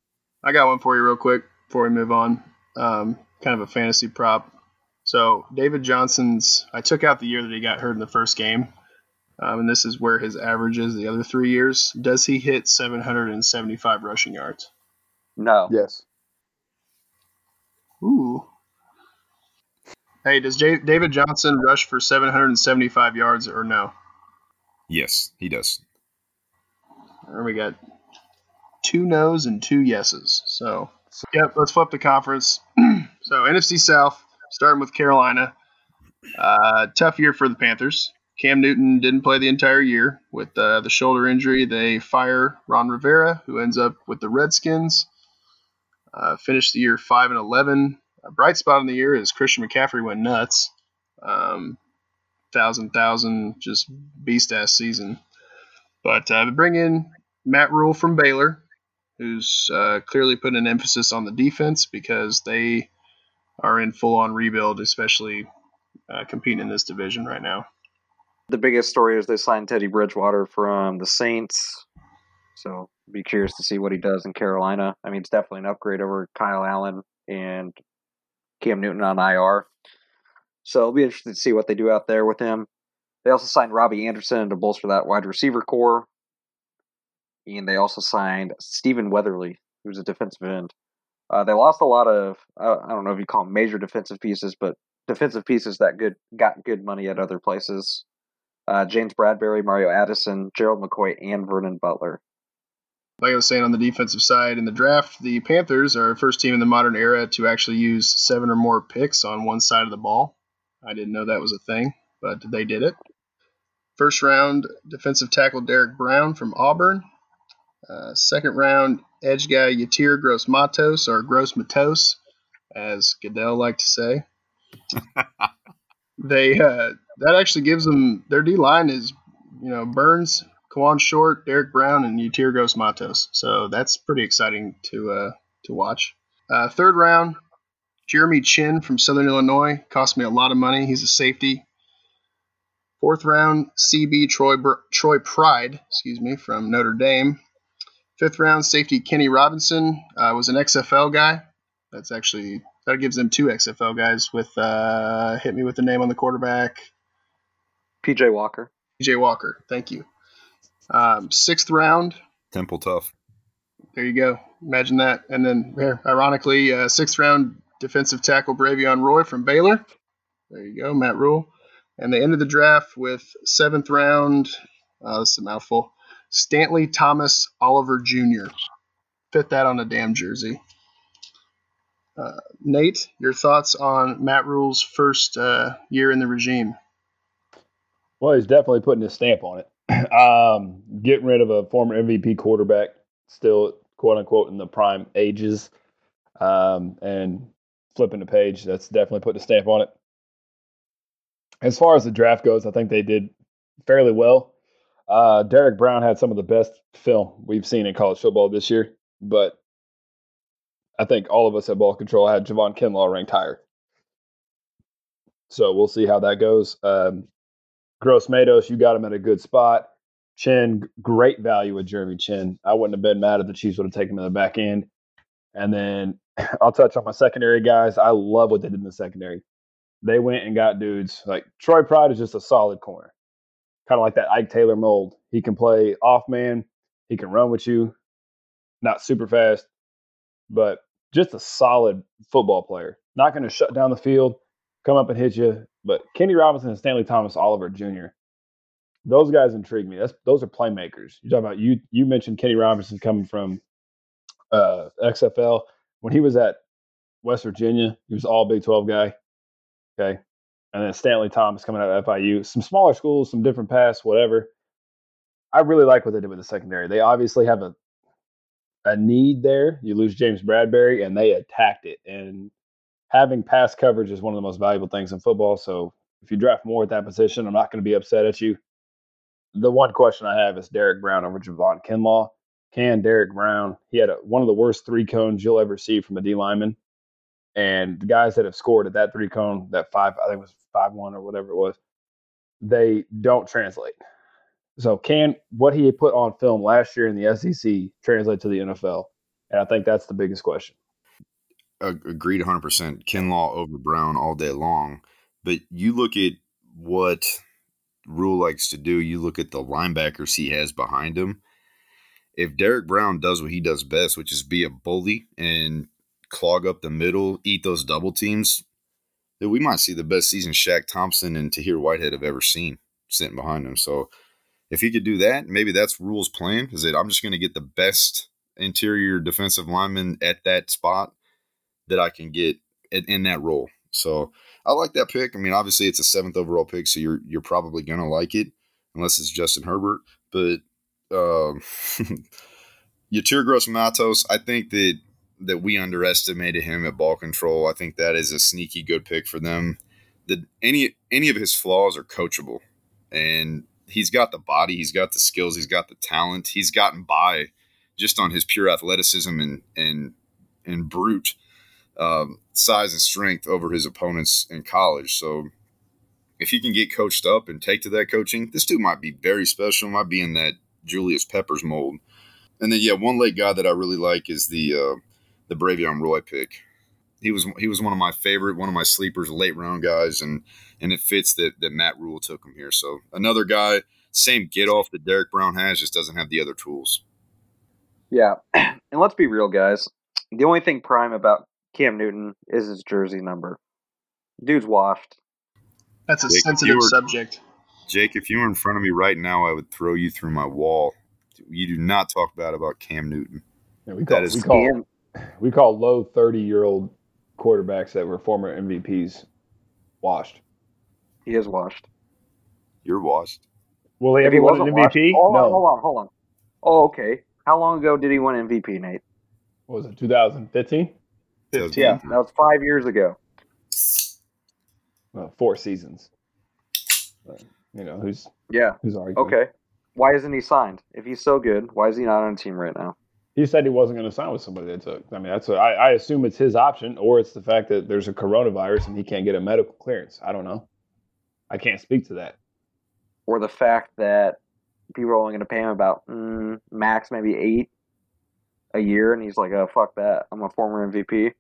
I got one for you real quick before we move on. Um, kind of a fantasy prop. So David Johnson's, I took out the year that he got hurt in the first game, um, and this is where his average is the other three years. Does he hit 775 rushing yards? No. Yes. Ooh. Hey, does J- David Johnson rush for 775 yards or no? Yes, he does. Or we got two no's and two yeses. So, yep, let's flip the conference. so, NFC South, starting with Carolina. Uh, tough year for the Panthers. Cam Newton didn't play the entire year with uh, the shoulder injury. They fire Ron Rivera, who ends up with the Redskins. Uh, finished the year five and eleven. A bright spot in the year is Christian McCaffrey went nuts. Um, thousand thousand, just beast ass season. But uh, bring in Matt Rhule from Baylor, who's uh, clearly putting an emphasis on the defense because they are in full on rebuild, especially uh, competing in this division right now. The biggest story is they signed Teddy Bridgewater from the Saints. So be curious to see what he does in Carolina. I mean, it's definitely an upgrade over Kyle Allen and Cam Newton on IR. So it'll be interesting to see what they do out there with him. They also signed Robbie Anderson to bolster that wide receiver core. And they also signed Stephen Weatherly, who's a defensive end. Uh, they lost a lot of, uh, I don't know if you call them major defensive pieces, but defensive pieces that good got good money at other places. Uh, James Bradberry, Mario Addison, Gerald McCoy, and Vernon Butler. Like I was saying on the defensive side in the draft, the Panthers are the first team in the modern era to actually use seven or more picks on one side of the ball. I didn't know that was a thing, but they did it. First round defensive tackle Derrick Brown from Auburn. Uh, second round edge guy Yetur Gross Matos or Gross Matos, as Goodell liked to say. they uh, that actually gives them their D line is you know Burns, Kawann Short, Derrick Brown, and Yetur Gross Matos. So that's pretty exciting to uh, to watch. Uh, third round, Jeremy Chinn from Southern Illinois cost me a lot of money. He's a safety. Fourth round, CB Troy Br- Troy Pride, excuse me, from Notre Dame. Fifth round, safety Kenny Robinson uh, was an XFL guy. That's actually that gives them two XFL guys. With uh, hit me with the name on the quarterback, PJ Walker. PJ Walker. Thank you. Um, sixth round, Temple tough. there you go. Imagine that. And then, there, ironically, uh, sixth round defensive tackle Bravion Roy from Baylor. There you go, Matt Rhule. And they ended the draft with seventh round. Uh, this is a mouthful. Stanley Thomas Oliver Jr. Fit that on a damn jersey. Uh, Nate, your thoughts on Matt Rhule's first uh, year in the regime? Well, he's definitely putting his stamp on it. um, getting rid of a former MVP quarterback, still quote unquote in the prime ages, um, and flipping the page. That's definitely putting a stamp on it. As far as the draft goes, I think they did fairly well. Uh, Derrick Brown had some of the best film we've seen in college football this year, but I think all of us at Ball Control had Javon Kinlaw ranked higher. So we'll see how that goes. Um, Gross Matos, you got him at a good spot. Chinn, great value with Jeremy Chinn. I wouldn't have been mad if the Chiefs would have taken him in the back end. And then I'll touch on my secondary guys. I love what they did in the secondary. They went and got dudes like Troy Pride is just a solid corner, kind of like that Ike Taylor mold. He can play off man, he can run with you, not super fast, but just a solid football player. Not going to shut down the field, come up and hit you. But Kenny Robinson and Stanley Thomas Oliver Jr. Those guys intrigue me. That's those are playmakers. You talk about you. You mentioned Kenny Robinson coming from uh, XFL when he was at West Virginia. He was all Big Twelve guy. Okay, and then Stanley Thomas coming out of FIU. Some smaller schools, some different paths, whatever. I really like what they did with the secondary. They obviously have a a need there. You lose James Bradberry, and they attacked it. And having pass coverage is one of the most valuable things in football. So if you draft more at that position, I'm not going to be upset at you. The one question I have is Derrick Brown over Javon Kinlaw. Can Derrick Brown? He had a, one of the worst three cones you'll ever see from a D lineman. And the guys that have scored at that three cone, that five, I think it was five one or whatever it was, they don't translate. So can what he put on film last year in the SEC translate to the NFL? And I think that's the biggest question. Agreed 100%. Kinlaw over Brown all day long. But you look at what Rhule likes to do, you look at the linebackers he has behind him. If Derrick Brown does what he does best, which is be a bully and clog up the middle, eat those double teams, then we might see the best season Shaq Thompson and Tahir Whitehead have ever seen sitting behind him. So if he could do that, maybe that's Rhule's plan. Is that I'm just going to get the best interior defensive lineman at that spot that I can get in that role. So I like that pick. I mean, obviously it's a seventh overall pick, so you're you're probably gonna like it unless it's Justin Herbert. But um, Yetur Gross Matos, I think that that we underestimated him at ball control. I think that is a sneaky good pick for them. That any any of his flaws are coachable, and he's got the body, he's got the skills, he's got the talent. He's gotten by just on his pure athleticism and and and brute um, size and strength over his opponents in college. So if he can get coached up and take to that coaching, this dude might be very special. Might be in that Julius Peppers mold. And then yeah, one late guy that I really like is the uh, the Bravion Roy pick. He was he was one of my favorite, one of my sleepers, late round guys, and and it fits that that Matt Rhule took him here. So another guy, same get off that Derrick Brown has, just doesn't have the other tools. Yeah, and let's be real, guys. The only thing prime about Cam Newton is his jersey number. Dude's washed. That's a Jake, sensitive were- subject. Jake, if you were in front of me right now, I would throw you through my wall. You do not talk bad about Cam Newton. Yeah, we call, That is we call Cam, we call low thirty year old quarterbacks that were former MVPs washed. he is washed. You're washed. Will he If ever win an wasn't MVP? hold on, no. hold on, hold on. Oh, okay. How long ago did he win MVP, Nate? What was it 2015? Yeah, that was five years ago. Well, four seasons. But, you know who's Yeah. who's arguing? Okay. Why isn't he signed? If he's so good, why is he not on a team right now? He said he wasn't going to sign with somebody that took. I mean, that's a, I, I assume it's his option, or it's the fact that there's a coronavirus and he can't get a medical clearance. I don't know. I can't speak to that. Or the fact that people are only going to pay him about mm, max maybe eight a year, and he's like, "Oh fuck that! I'm a former MVP."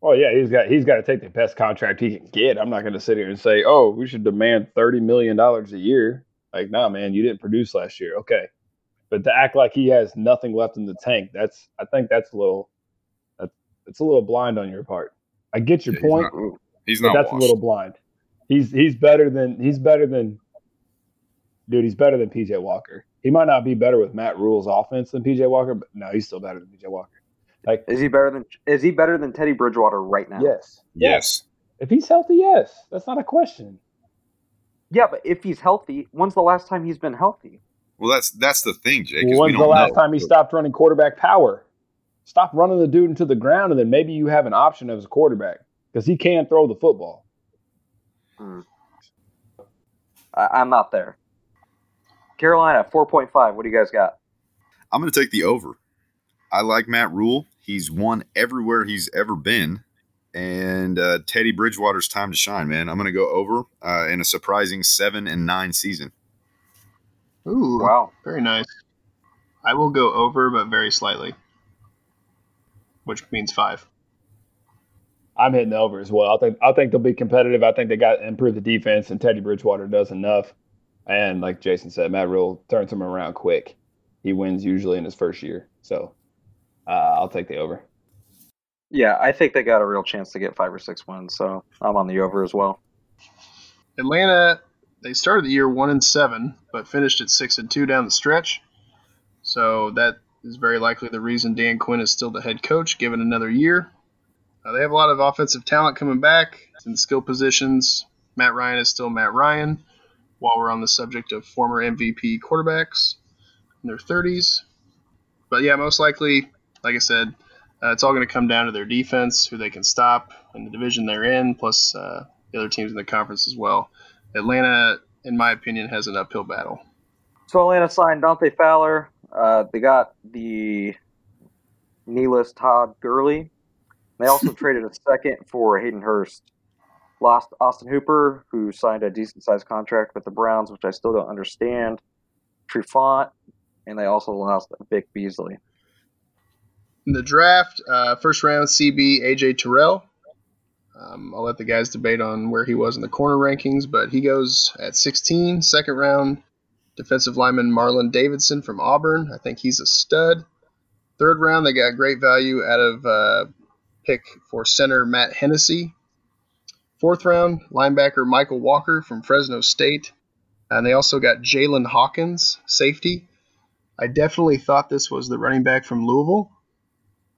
Well, oh, yeah, he's got he's got to take the best contract he can get. I'm not going to sit here and say, oh, we should demand thirty million dollars a year. Like, nah, man, you didn't produce last year. Okay, but to act like he has nothing left in the tank, that's I think that's a little that's it's a little blind on your part. I get your Yeah, he's point, not- He's not that's washed. a little blind. He's he's better than he's better than dude. He's better than PJ Walker. He might not be better with Matt Rhule's offense than PJ Walker, but no, he's still better than PJ Walker. Like, Is he better than Is he better than Teddy Bridgewater right now? yes, yes. If he's healthy, yes, that's not a question. Yeah, but if he's healthy, when's the last time he's been healthy? Well, that's that's the thing, Jake. is we When's the don't last know. time he stopped running quarterback power? stop running the dude into the ground, and then maybe you have an option as a quarterback because he can throw the football. Hmm. I, I'm not there. Carolina, 4.5. What do you guys got? I'm going to take the over. I like Matt Rhule. He's won everywhere he's ever been. And uh, Teddy Bridgewater's time to shine, man. I'm going to go over uh, in a surprising seven and nine season. Ooh, Wow. very nice. I will go over, but very slightly, which means five. I'm hitting the over as well. I think I think they'll be competitive. I think they got to improve the defense, and Teddy Bridgewater does enough. And like Jason said, Matt Rhule turns him around quick. He wins usually in his first year, so uh, I'll take the over. Yeah, I think they got a real chance to get five or six wins, so I'm on the over as well. Atlanta, they started the year one and seven, but finished at six and two down the stretch. So that is very likely the reason Dan Quinn is still the head coach, given another year. Uh, they have a lot of offensive talent coming back in skill positions. Matt Ryan is still Matt Ryan. While we're on the subject of former MVP quarterbacks in their 30s, but yeah, most likely, like I said, uh, it's all going to come down to their defense, who they can stop, and the division they're in, plus uh, the other teams in the conference as well. Atlanta, in my opinion, has an uphill battle. So Atlanta signed Dante Fowler. Uh, they got the kneeless Todd Gurley. They also traded a second for Hayden Hurst. Lost Austin Hooper, who signed a decent sized contract with the Browns, which I still don't understand. Trufant, and they also lost Vic Beasley. In the draft, uh, first round CB AJ Terrell. Um, I'll let the guys debate on where he was in the corner rankings, but he goes at 16. Second round, defensive lineman Marlon Davidson from Auburn. I think he's a stud. Third round, they got great value out of uh, pick for center Matt Hennessy. Fourth round, linebacker Mykal Walker from Fresno State. And they also got Jaylinn Hawkins, safety. I definitely thought this was the running back from Louisville.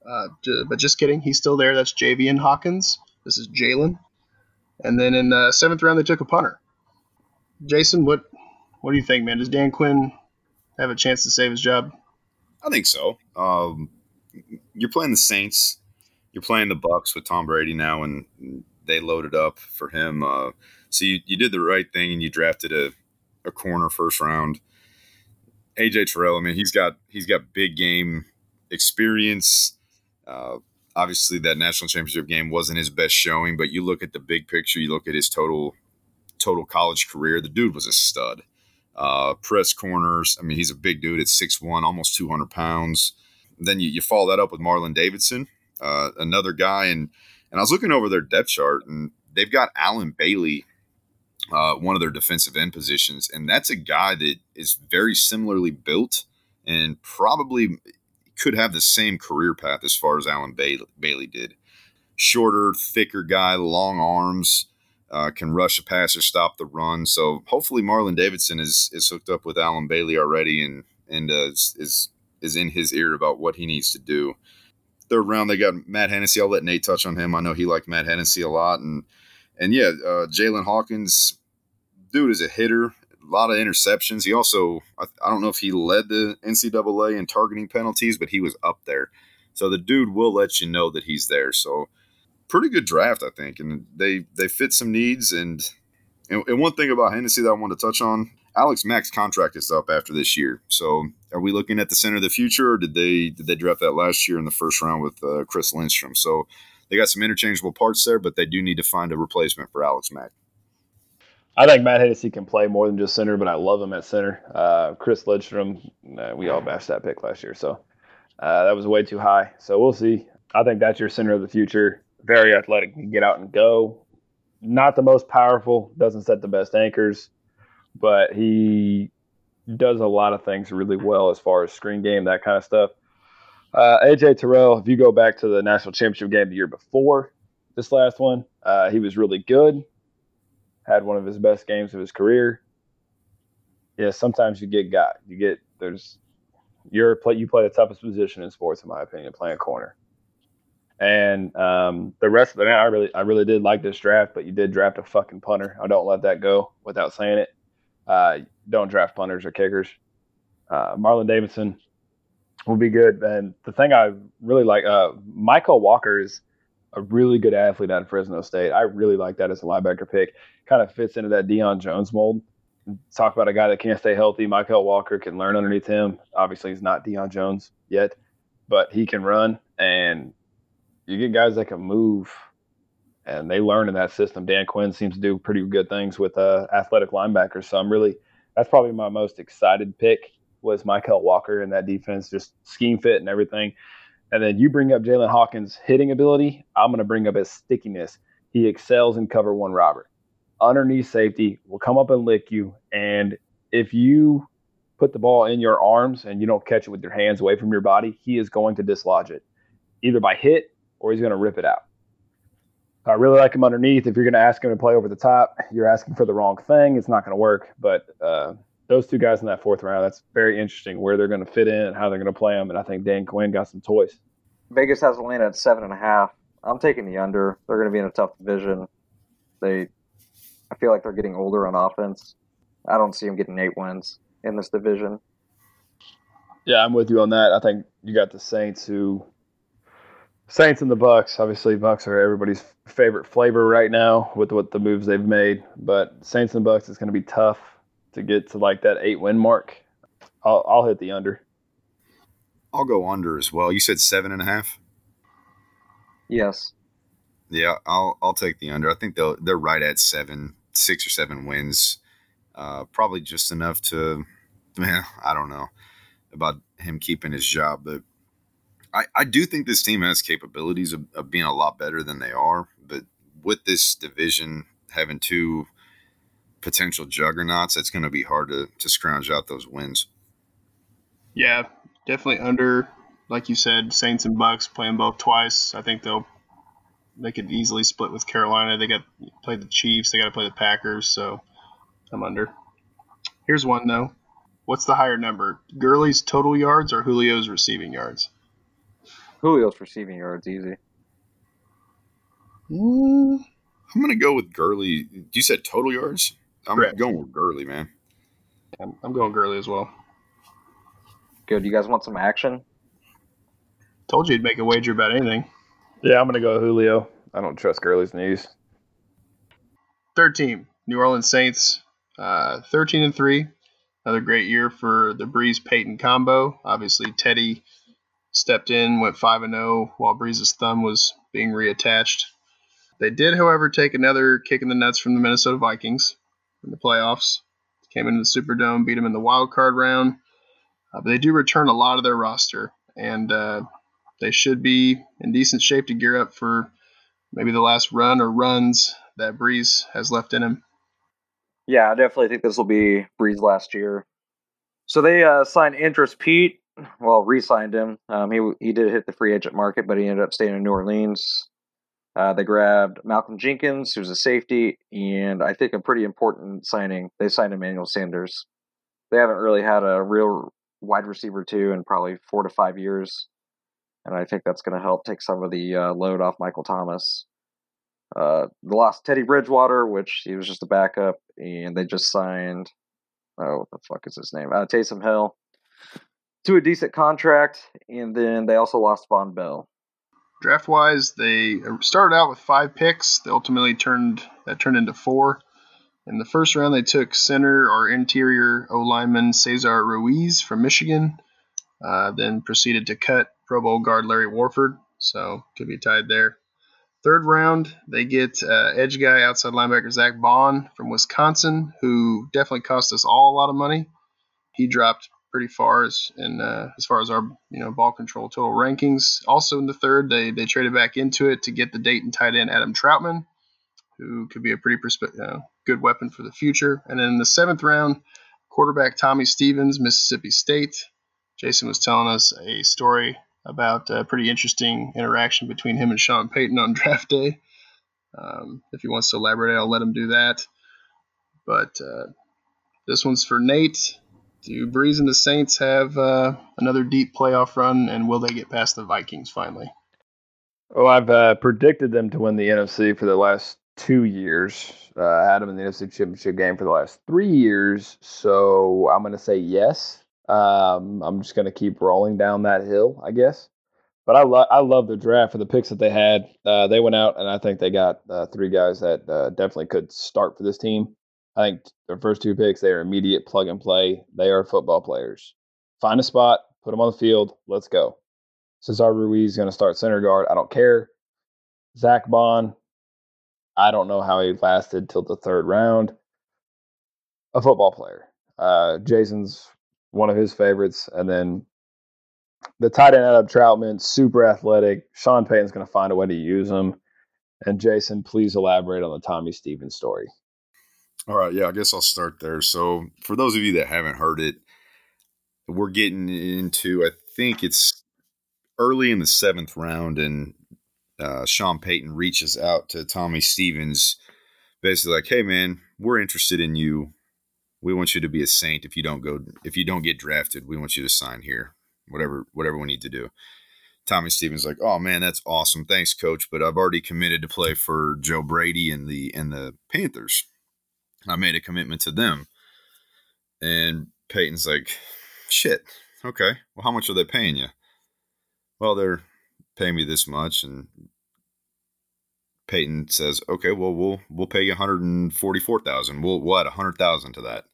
Uh, but just kidding, he's still there. That's Javian Hawkins. This is Jaylinn. And then in the seventh round, they took a punter. Jason, what what do you think, man? Does Dan Quinn have a chance to save his job? I think so. Um, you're playing the Saints. You're playing the Bucks with Tom Brady now, and they loaded up for him. Uh, so you, you did the right thing, and you drafted a, a corner first round. AJ Terrell. I mean, he's got he's got big game experience. Uh, obviously, that national championship game wasn't his best showing, but you look at the big picture. You look at his total total college career. The dude was a stud. Uh, press corners. I mean, he's a big dude at 6'1", almost 200 pounds. Then you, you follow that up with Marlon Davidson, uh, another guy. And, and I was looking over their depth chart, and they've got Allen Bailey, uh, one of their defensive end positions. And that's a guy that is very similarly built and probably could have the same career path as far as Allen Bailey, Bailey did. Shorter, thicker guy, long arms uh, can rush a passer, stop the run. So hopefully Marlon Davidson is is hooked up with Allen Bailey already and and uh, is, is is in his ear about what he needs to do. Third round they got Matt Hennessy. I'll let Nate touch on him. I know he liked Matt Hennessy a lot, and and yeah, uh, Jaylinn Hawkins, dude is a hitter. A lot of interceptions. He also I, I don't know if he led the NCAA in targeting penalties, but he was up there. So the dude will let you know that he's there. So pretty good draft, I think, and they they fit some needs. And, and and one thing about Hennessy that I want to touch on, Alex Mack's contract is up after this year. So are we looking at the center of the future, or did they did they draft that last year in the first round with uh, Chris Lindstrom? So they got some interchangeable parts there, but they do need to find a replacement for Alex Mack. I think Matt Hennessy can play more than just center, but I love him at center. Uh, Chris Lindstrom, uh, we all bashed that pick last year, so uh, that was way too high. So we'll see. I think that's your center of the future very athletic, can get out and go. Not the most powerful, doesn't set the best anchors, but he does a lot of things really well as far as screen game, that kind of stuff. Uh, AJ Terrell, if you go back to the national championship game the year before this last one, uh, he was really good. Had one of his best games of his career. Yeah, sometimes you get got. You get there's you're play you play the toughest position in sports, in my opinion, playing a corner. And um, the rest of the man, I really, I really did like this draft, but you did draft a fucking punter. I don't let that go without saying it. Uh, don't draft punters or kickers. Uh, Marlon Davidson, will be good. And the thing I really like, uh, Mykal Walker is a really good athlete out of Fresno State. I really like that as a linebacker pick. Kind of fits into that Deion Jones mold. Talk about a guy that can't stay healthy. Mykal Walker can learn underneath him. Obviously, he's not Deion Jones yet, but he can run. And you get guys that can move, and they learn in that system. Dan Quinn seems to do pretty good things with uh, athletic linebackers. So I'm really that's probably my most excited pick was Mykal Walker in that defense, just scheme fit and everything. And then you bring up Jaylinn Hawkins' hitting ability. I'm going to bring up his stickiness. He excels in cover one robber. Underneath safety will come up and lick you. And if you put the ball in your arms and you don't catch it with your hands away from your body, he is going to dislodge it either by hit or he's going to rip it out. I really like him underneath. If you're going to ask him to play over the top, you're asking for the wrong thing. It's not going to work. But uh, those two guys in that fourth round, that's very interesting where they're going to fit in and how they're going to play them. And I think Dan Quinn got some toys. Vegas has Atlanta at seven and a half. I'm taking the under. They're going to be in a tough division. They, I feel like they're getting older on offense. I don't see them getting eight wins in this division. Yeah, I'm with you on that. I think you got the Saints who Saints and the Bucks. Obviously, Bucks are everybody's favorite flavor right now with what the moves they've made. But Saints and Bucks is going to be tough to get to like that eight win mark. I'll, I'll hit the under. I'll go under as well. You said seven and a half. Yes. Yeah, I'll I'll take the under. I think they'll they're right at seven, six or seven wins. Uh, probably just enough to, man, I don't know about him keeping his job, but I, I do think this team has capabilities of, of being a lot better than they are. But with this division having two potential juggernauts, it's going to be hard to, to scrounge out those wins. Yeah, definitely under. Like you said, Saints and Bucks playing both twice. I think they'll they could easily split with Carolina. They got play the Chiefs. They got to play the Packers. So I'm under. Here's one though. What's the higher number? Gurley's total yards or Julio's receiving yards? Julio's receiving yards easy. Mm, I'm gonna go with Gurley. You said total yards. I'm Correct. going with Gurley, man. I'm, I'm going Gurley as well. Good. You guys want some action? Told you he'd make a wager about anything. Yeah, I'm going to go Julio. I don't trust Gurley's knees. Third team, New Orleans Saints, uh, 13 and three. Another great year for the Brees Payton combo. Obviously, Teddy stepped in, went 5 and 0 while Brees's thumb was being reattached. They did, however, take another kick in the nuts from the Minnesota Vikings in the playoffs. Came into the Superdome, beat them in the wild card round. Uh, but they do return a lot of their roster, and uh, they should be in decent shape to gear up for maybe the last run or runs that Brees has left in him. Yeah, I definitely think this will be Brees last year. So they uh, signed Andrus Peat. Well, re-signed him. Um, he he did hit the free agent market, but he ended up staying in New Orleans. Uh, they grabbed Malcolm Jenkins, who's a safety, and I think a pretty important signing. They signed Emmanuel Sanders. They haven't really had a real wide receiver two in probably four to five years, and I think that's going to help take some of the uh, load off Michael Thomas. Uh, they lost Teddy Bridgewater, which he was just a backup, and they just signed. Oh, what the fuck is his name? Uh, Taysom Hill to a decent contract, and then they also lost Vonn Bell. Draft wise, they started out with five picks. They ultimately turned that turned into four. In the first round, they took center or interior O lineman Cesar Ruiz from Michigan. Uh, then proceeded to cut Pro Bowl guard Larry Warford, so could be tied there. Third round, they get uh, edge guy outside linebacker Zack Baun from Wisconsin, who definitely cost us all a lot of money. He dropped pretty far as in uh, as far as our you know ball control total rankings. Also in the third, they they traded back into it to get the Dayton tight end Adam Trautman, who could be a pretty uh, good weapon for the future. And then in the seventh round, quarterback Tommy Stevens, Mississippi State. Jason was telling us a story about a pretty interesting interaction between him and Sean Payton on draft day. Um, if he wants to elaborate, I'll let him do that. But uh, this one's for Nate. Do Brees and the Saints have uh, another deep playoff run, and will they get past the Vikings finally? Well, I've uh, predicted them to win the NFC for the last two years. Uh, I had them in the NFC Championship game for the last three years, so I'm going to say yes. Um, I'm just going to keep rolling down that hill, I guess. But I love I love the draft for the picks that they had. Uh, they went out and I think they got uh, three guys that uh, definitely could start for this team. I think their first two picks they are immediate plug and play. They are football players. Find a spot, put them on the field. Let's go. Cesar Ruiz is going to start center guard. I don't care. Zack Baun, I don't know how he lasted till the third round. A football player. Uh, Jason's one of his favorites. And then the tight end Adam Trautman, super athletic. Sean Payton's going to find a way to use him. And Jason, please elaborate on the Tommy Stevens story. All right, yeah, I guess I'll start there. So, for those of you that haven't heard it, we're getting into, I think it's early in the seventh round, and uh, Sean Payton reaches out to Tommy Stevens, basically like, "Hey, man, we're interested in you. We want you to be a saint. If you don't go, if you don't get drafted, we want you to sign here. Whatever, whatever we need to do." Tommy Stevens like, "Oh man, that's awesome. Thanks, coach, but I've already committed to play for Joe Brady and the and the Panthers. I made a commitment to them." And Payton's like, "Shit. Okay. Well, how much are they paying you?" Well, they're paying me this much and Payton says, "Okay, well, we'll we'll pay you one hundred and forty-four thousand. We'll we'll add a hundred thousand to that."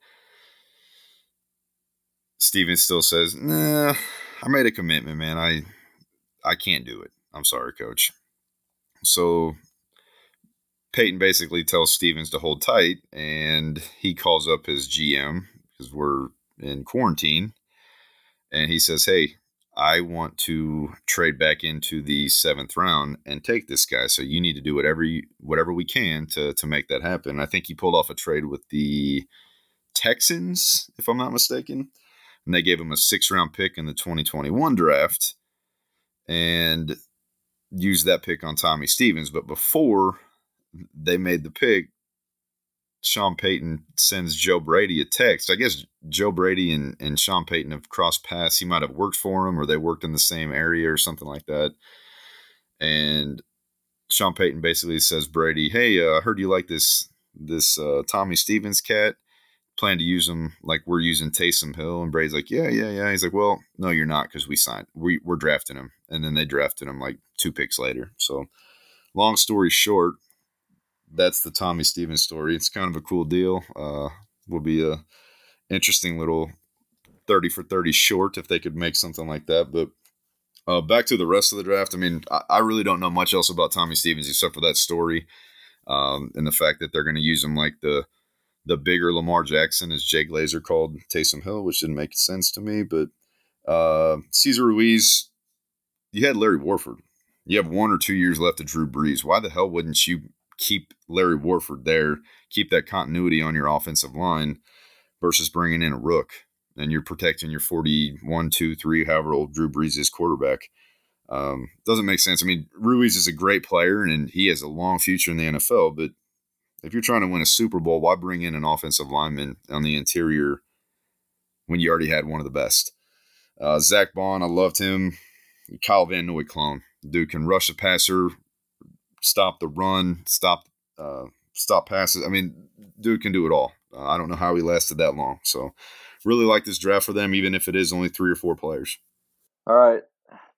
Stevens still says, "Nah, I made a commitment, man. I I can't do it. I'm sorry, coach." So Payton basically tells Stevens to hold tight, and he calls up his GM because we're in quarantine, and he says, "Hey, I want to trade back into the seventh round and take this guy. So you need to do whatever you, whatever we can to to make that happen." I think he pulled off a trade with the Texans, if I'm not mistaken, and they gave him a six round pick in the 2021 draft, and used that pick on Tommy Stevens. But before they made the pick, Sean Payton sends Joe Brady a text. I guess Joe Brady and, and Sean Payton have crossed paths. He might have worked for him or they worked in the same area or something like that. And Sean Payton basically says, Brady, hey, uh, I heard you like this this uh, Tommy Stevens cat. Plan to use him like we're using Taysom Hill. And Brady's like, yeah, yeah, yeah. He's like, well, no, you're not because we signed. We, we're drafting him. And then they drafted him like two picks later. So long story short, that's the Tommy Stevens story. It's kind of a cool deal. Uh, will be a interesting little thirty for thirty short if they could make something like that. But uh, back to the rest of the draft. I mean, I, I, really don't know much else about Tommy Stevens except for that story um, and the fact that they're going to use him like the the bigger Lamar Jackson, as Jay Glazer called Taysom Hill, which didn't make sense to me. But uh, Cesar Ruiz, you had Larry Warford. You have one or two years left of Drew Brees. Why the hell wouldn't you keep Larry Warford there, keep that continuity on your offensive line versus bringing in a rook and you're protecting your 41, 2, 3, however old Drew Brees is quarterback. Um, doesn't make sense. I mean, Ruiz is a great player and he has a long future in the NFL, but if you're trying to win a Super Bowl, why bring in an offensive lineman on the interior when you already had one of the best? Uh, Zack Baun, I loved him. Kyle Van Noy clone. Dude can rush a passer, stop the run, stop uh, stop passes. I mean, dude can do it all. Uh, I don't know how he lasted that long. So, really like this draft for them, even if it is only three or four players. All right,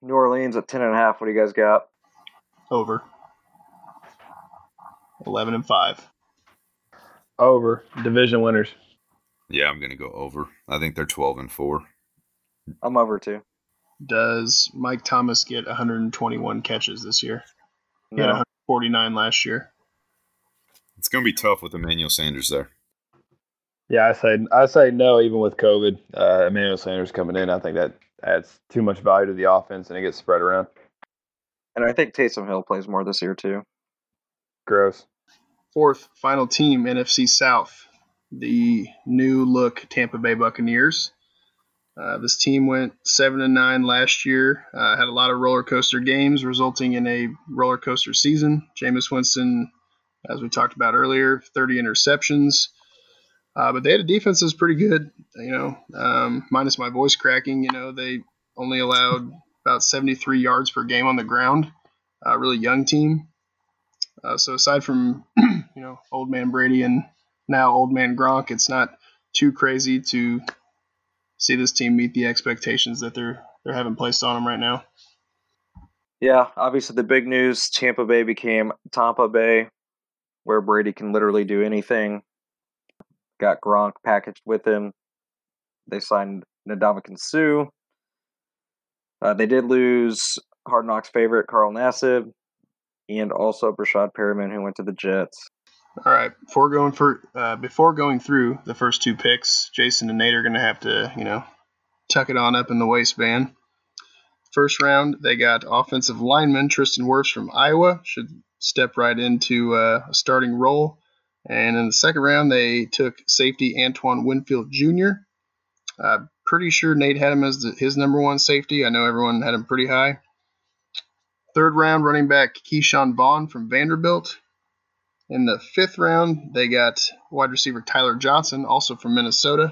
New Orleans at ten and a half. What do you guys got? Over. Eleven and five. Over division winners. Yeah, I'm gonna go over. I think they're twelve and four. I'm over too. Does Mike Thomas get 121 catches this year? He had No. 149 last year. It's gonna be tough with Emmanuel Sanders there. Yeah, I say I say no. Even with COVID, uh, Emmanuel Sanders coming in, I think that adds too much value to the offense and it gets spread around. And I think Taysom Hill plays more this year too. Gross. Fourth, final team, NFC South, the new look Tampa Bay Buccaneers. Uh, this team went seven and nine last year. Uh, had a lot of roller coaster games, resulting in a roller coaster season. Jameis Winston, as we talked about earlier, 30 interceptions. Uh, but they had a defense that was pretty good. You know, um, minus my voice cracking. You know, they only allowed about 73 yards per game on the ground. Really young team. Uh, so aside from you know old man Brady and now old man Gronk, it's not too crazy to see this team meet the expectations that they're they're having placed on them right now. Yeah, obviously the big news: Tampa Bay became Tampa Bay, where Brady can literally do anything. Got Gronk packaged with him. They signed Ndamukong Suh. Uh, they did lose Hard Knocks favorite Carl Nassib, and also Breshad Perriman, who went to the Jets. All right, before going for uh, before going through the first two picks, Jason and Nate are going to have to you know tuck it on up in the waistband. First round, they got offensive lineman Tristan Wirfs from Iowa, should step right into uh, a starting role. And in the second round, they took safety Antoine Winfield Jr. Uh, pretty sure Nate had him as the, his number one safety. I know everyone had him pretty high. Third round, running back Ke'Shawn Vaughn from Vanderbilt. In the fifth round, they got wide receiver Tyler Johnson, also from Minnesota.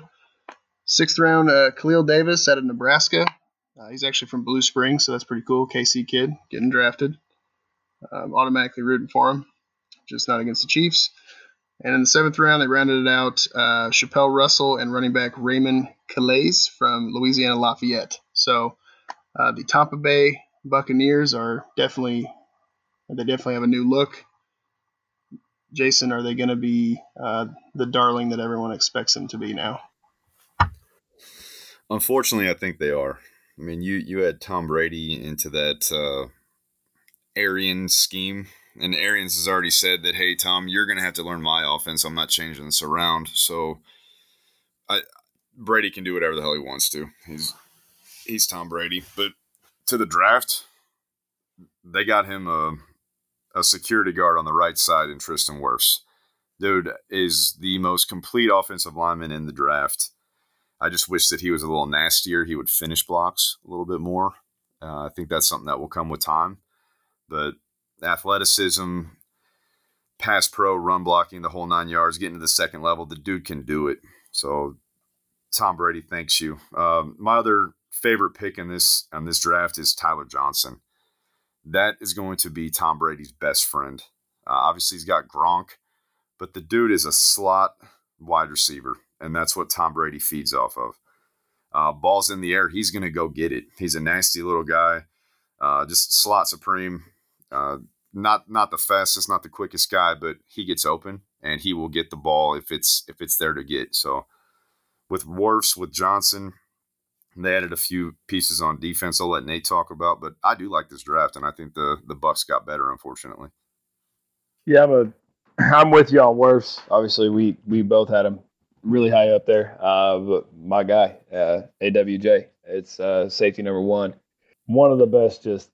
Sixth round, uh, Khalil Davis out of Nebraska. Uh, he's actually from Blue Springs, so that's pretty cool. KC kid getting drafted. Um, automatically rooting for him, just not against the Chiefs. And in the seventh round, they rounded it out uh, Chapelle Russell and running back Raymond Calais from Louisiana Lafayette. So uh, the Tampa Bay Buccaneers are definitely, they definitely have a new look. Jason, are they going to be uh, the darling that everyone expects them to be now? Unfortunately, I think they are. I mean, you you had Tom Brady into that uh, Arian scheme, and Arians has already said that, hey, Tom, you're going to have to learn my offense. I'm not changing this around. So, I Brady can do whatever the hell he wants to. He's he's Tom Brady, but to the draft, they got him a a security guard on the right side in Tristan Wirfs. Dude is the most complete offensive lineman in the draft. I just wish that he was a little nastier. He would finish blocks a little bit more. Uh, I think that's something that will come with time. But athleticism, pass pro, run blocking, the whole nine yards, getting to the second level, the dude can do it. So Tom Brady thanks you. Um, my other favorite pick in this on this draft is Tyler Johnson. That is going to be Tom Brady's best friend. Uh, obviously, he's got Gronk, but the dude is a slot wide receiver and that's what Tom Brady feeds off of. Uh, balls in the air, he's going to go get it. He's a nasty little guy, uh, just slot supreme. Uh, not not the fastest, not the quickest guy, but he gets open and he will get the ball if it's if it's there to get. So with Wirfs, with Johnson, they added a few pieces on defense. I'll let Nate talk about, but I do like this draft, and I think the the Bucks got better, unfortunately. Yeah, I'm a I'm with you on Wirfs. Obviously, we we both had him really high up there. Uh, but my guy, uh, AWJ, it's uh, safety number one. One of the best, just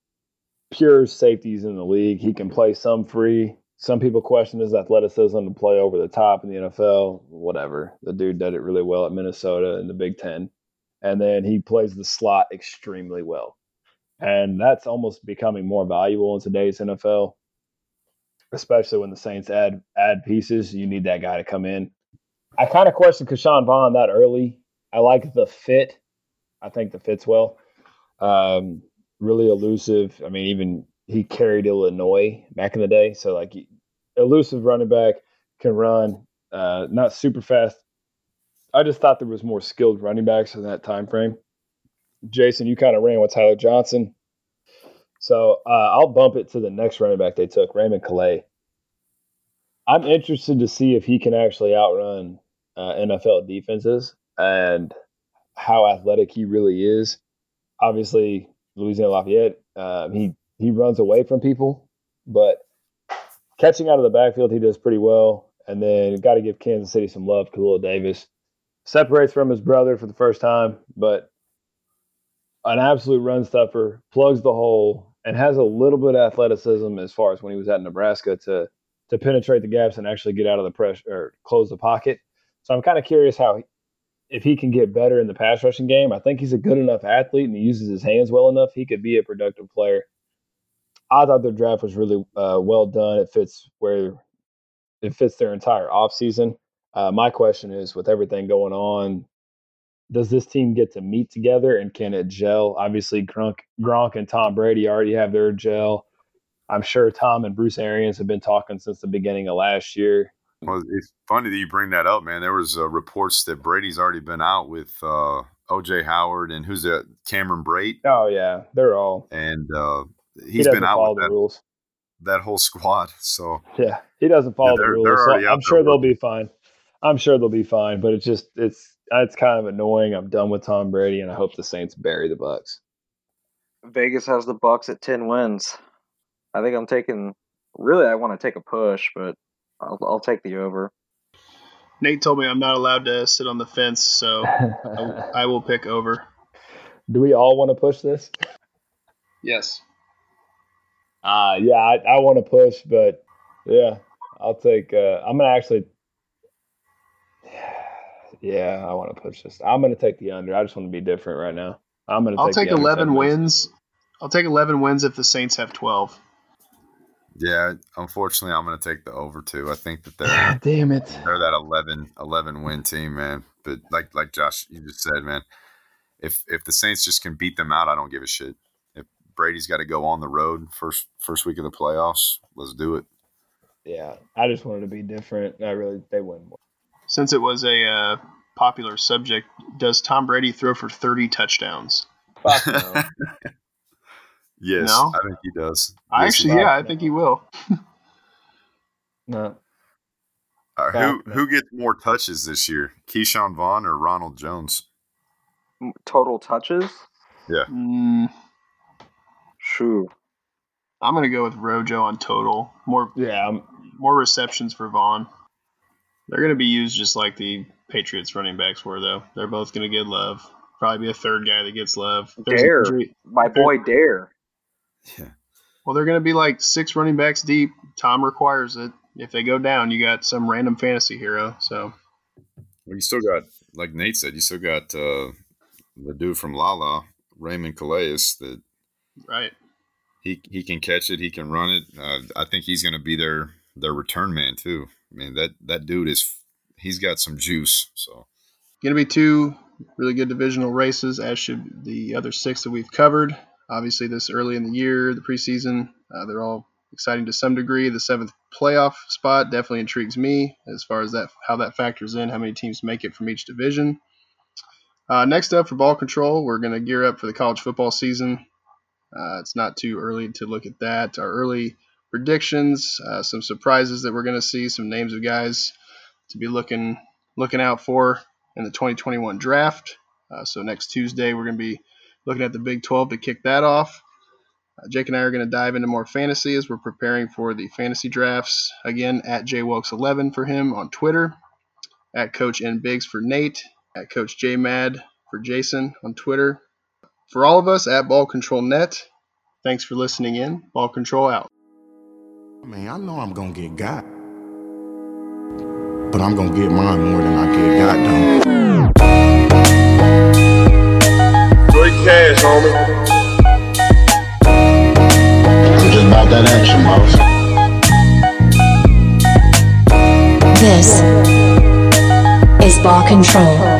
pure safeties in the league. He can play some free. Some people question his athleticism to play over the top in the NFL. Whatever. The dude did it really well at Minnesota in the Big Ten. And then he plays the slot extremely well. And that's almost becoming more valuable in today's NFL, especially when the Saints add add pieces. You need that guy to come in I kind of questioned Ke'Shawn Vaughn that early. I like the fit. I think the fits well. Um, really elusive. I mean, even he carried Illinois back in the day. So like elusive running back can run, uh, not super fast. I just thought there was more skilled running backs in that time frame. Jason, you kind of ran with Tyler Johnson. So uh, I'll bump it to the next running back they took, Raymond Calais. I'm interested to see if he can actually outrun uh, NFL defenses and how athletic he really is. Obviously, Louisiana Lafayette, um, he he runs away from people, but catching out of the backfield, he does pretty well. And then got to give Kansas City some love. Khalil Davis separates from his brother for the first time, but an absolute run stuffer, plugs the hole, and has a little bit of athleticism as far as when he was at Nebraska to to penetrate the gaps and actually get out of the pressure or close the pocket. So I'm kind of curious how if he can get better in the pass rushing game. I think he's a good enough athlete and he uses his hands well enough. He could be a productive player. I thought their draft was really uh, well done. It fits where it fits their entire offseason. Uh, my question is, with everything going on, does this team get to meet together and can it gel? Obviously, Gronk, Gronk and Tom Brady already have their gel. I'm sure Tom and Bruce Arians have been talking since the beginning of last year. Well, it's funny that you bring that up, man. There was uh, reports that Brady's already been out with uh, OJ Howard and who's that? Cameron Brate, Oh yeah, they're all. and uh, He he's doesn't been out with the that, rules. that whole squad. So Yeah, he doesn't follow they're- the rules. So I'm sure they'll be fine. I'm sure they'll be fine, but it's just it's it's kind of annoying. I'm done with Tom Brady, and I hope the Saints bury the Bucks. Vegas has the Bucks at ten wins. I think I'm taking. Really, I want to take a push, but I'll, I'll take the over. Nate told me I'm not allowed to sit on the fence, so I, I will pick over. Do we all want to push this? Yes. Uh yeah, I, I want to push, but yeah, I'll take. Uh, I'm gonna actually. Yeah, I want to push this. I'm gonna take the under. I just want to be different right now. I'm gonna. I'll take, take the under 11 wins. I'll take 11 wins if the Saints have 12. yeah, unfortunately, I'm going to take the over too. I think that they're God damn it! they're that 11, 11 win team, man. But like like Josh, you just said, man, if if the Saints just can beat them out, I don't give a shit. If Brady's got to go on the road first first week of the playoffs, let's do it. Yeah, I just wanted to be different. I really they win more. Since it was a uh, popular subject, does Tom Brady throw for 30 touchdowns? Fuck no. Yes, No? I think he does. I actually, does. yeah, I think he will. no. Uh, who who gets more touches this year, Ke'Shawn Vaughn or Ronald Jones? Total touches. Mm, Shoo. I'm going to go with Rojo on total. More Yeah, more receptions for Vaughn. They're going to be used just like the Patriots running backs were, though. They're both going to get love. Probably be a third guy that gets love. There's Dare. My boy Dare. Yeah, Well, they're going to be like six running backs deep. Tom requires it. If they go down, you got some random fantasy hero. So well, you still got like Nate said, you still got uh, the dude from Lala, Raymond Calais, that right, he he can catch it, he can run it. Uh, I think he's going to be their their return man too. I mean that that dude is he's got some juice. So to be two really good divisional races, as should the other six that we've covered. Obviously, this early in the year, the preseason, uh, they're all exciting to some degree. The seventh playoff spot definitely intrigues me as far as that how that factors in, how many teams make it from each division. Uh, next up for ball control, we're going to gear up for the college football season. Uh, it's not too early to look at that. Our early predictions, uh, some surprises that we're going to see, some names of guys to be looking looking out for in the 2021 draft. Uh, so next Tuesday, we're going to be looking at the Big 12 to kick that off. Uh, Jake and I are going to dive into more fantasy as we're preparing for the fantasy drafts. Again, at JWelks11 for him on Twitter, at Coach N Biggs for Nate, at Coach J Mad for Jason on Twitter. For all of us at Ball Control Net, thanks for listening in. Ball Control out. I mean, I know I'm gonna get got. But I'm gonna get mine more than I get got done. Straight cash, homie. I'm just about that action, boss. This is Ball Control.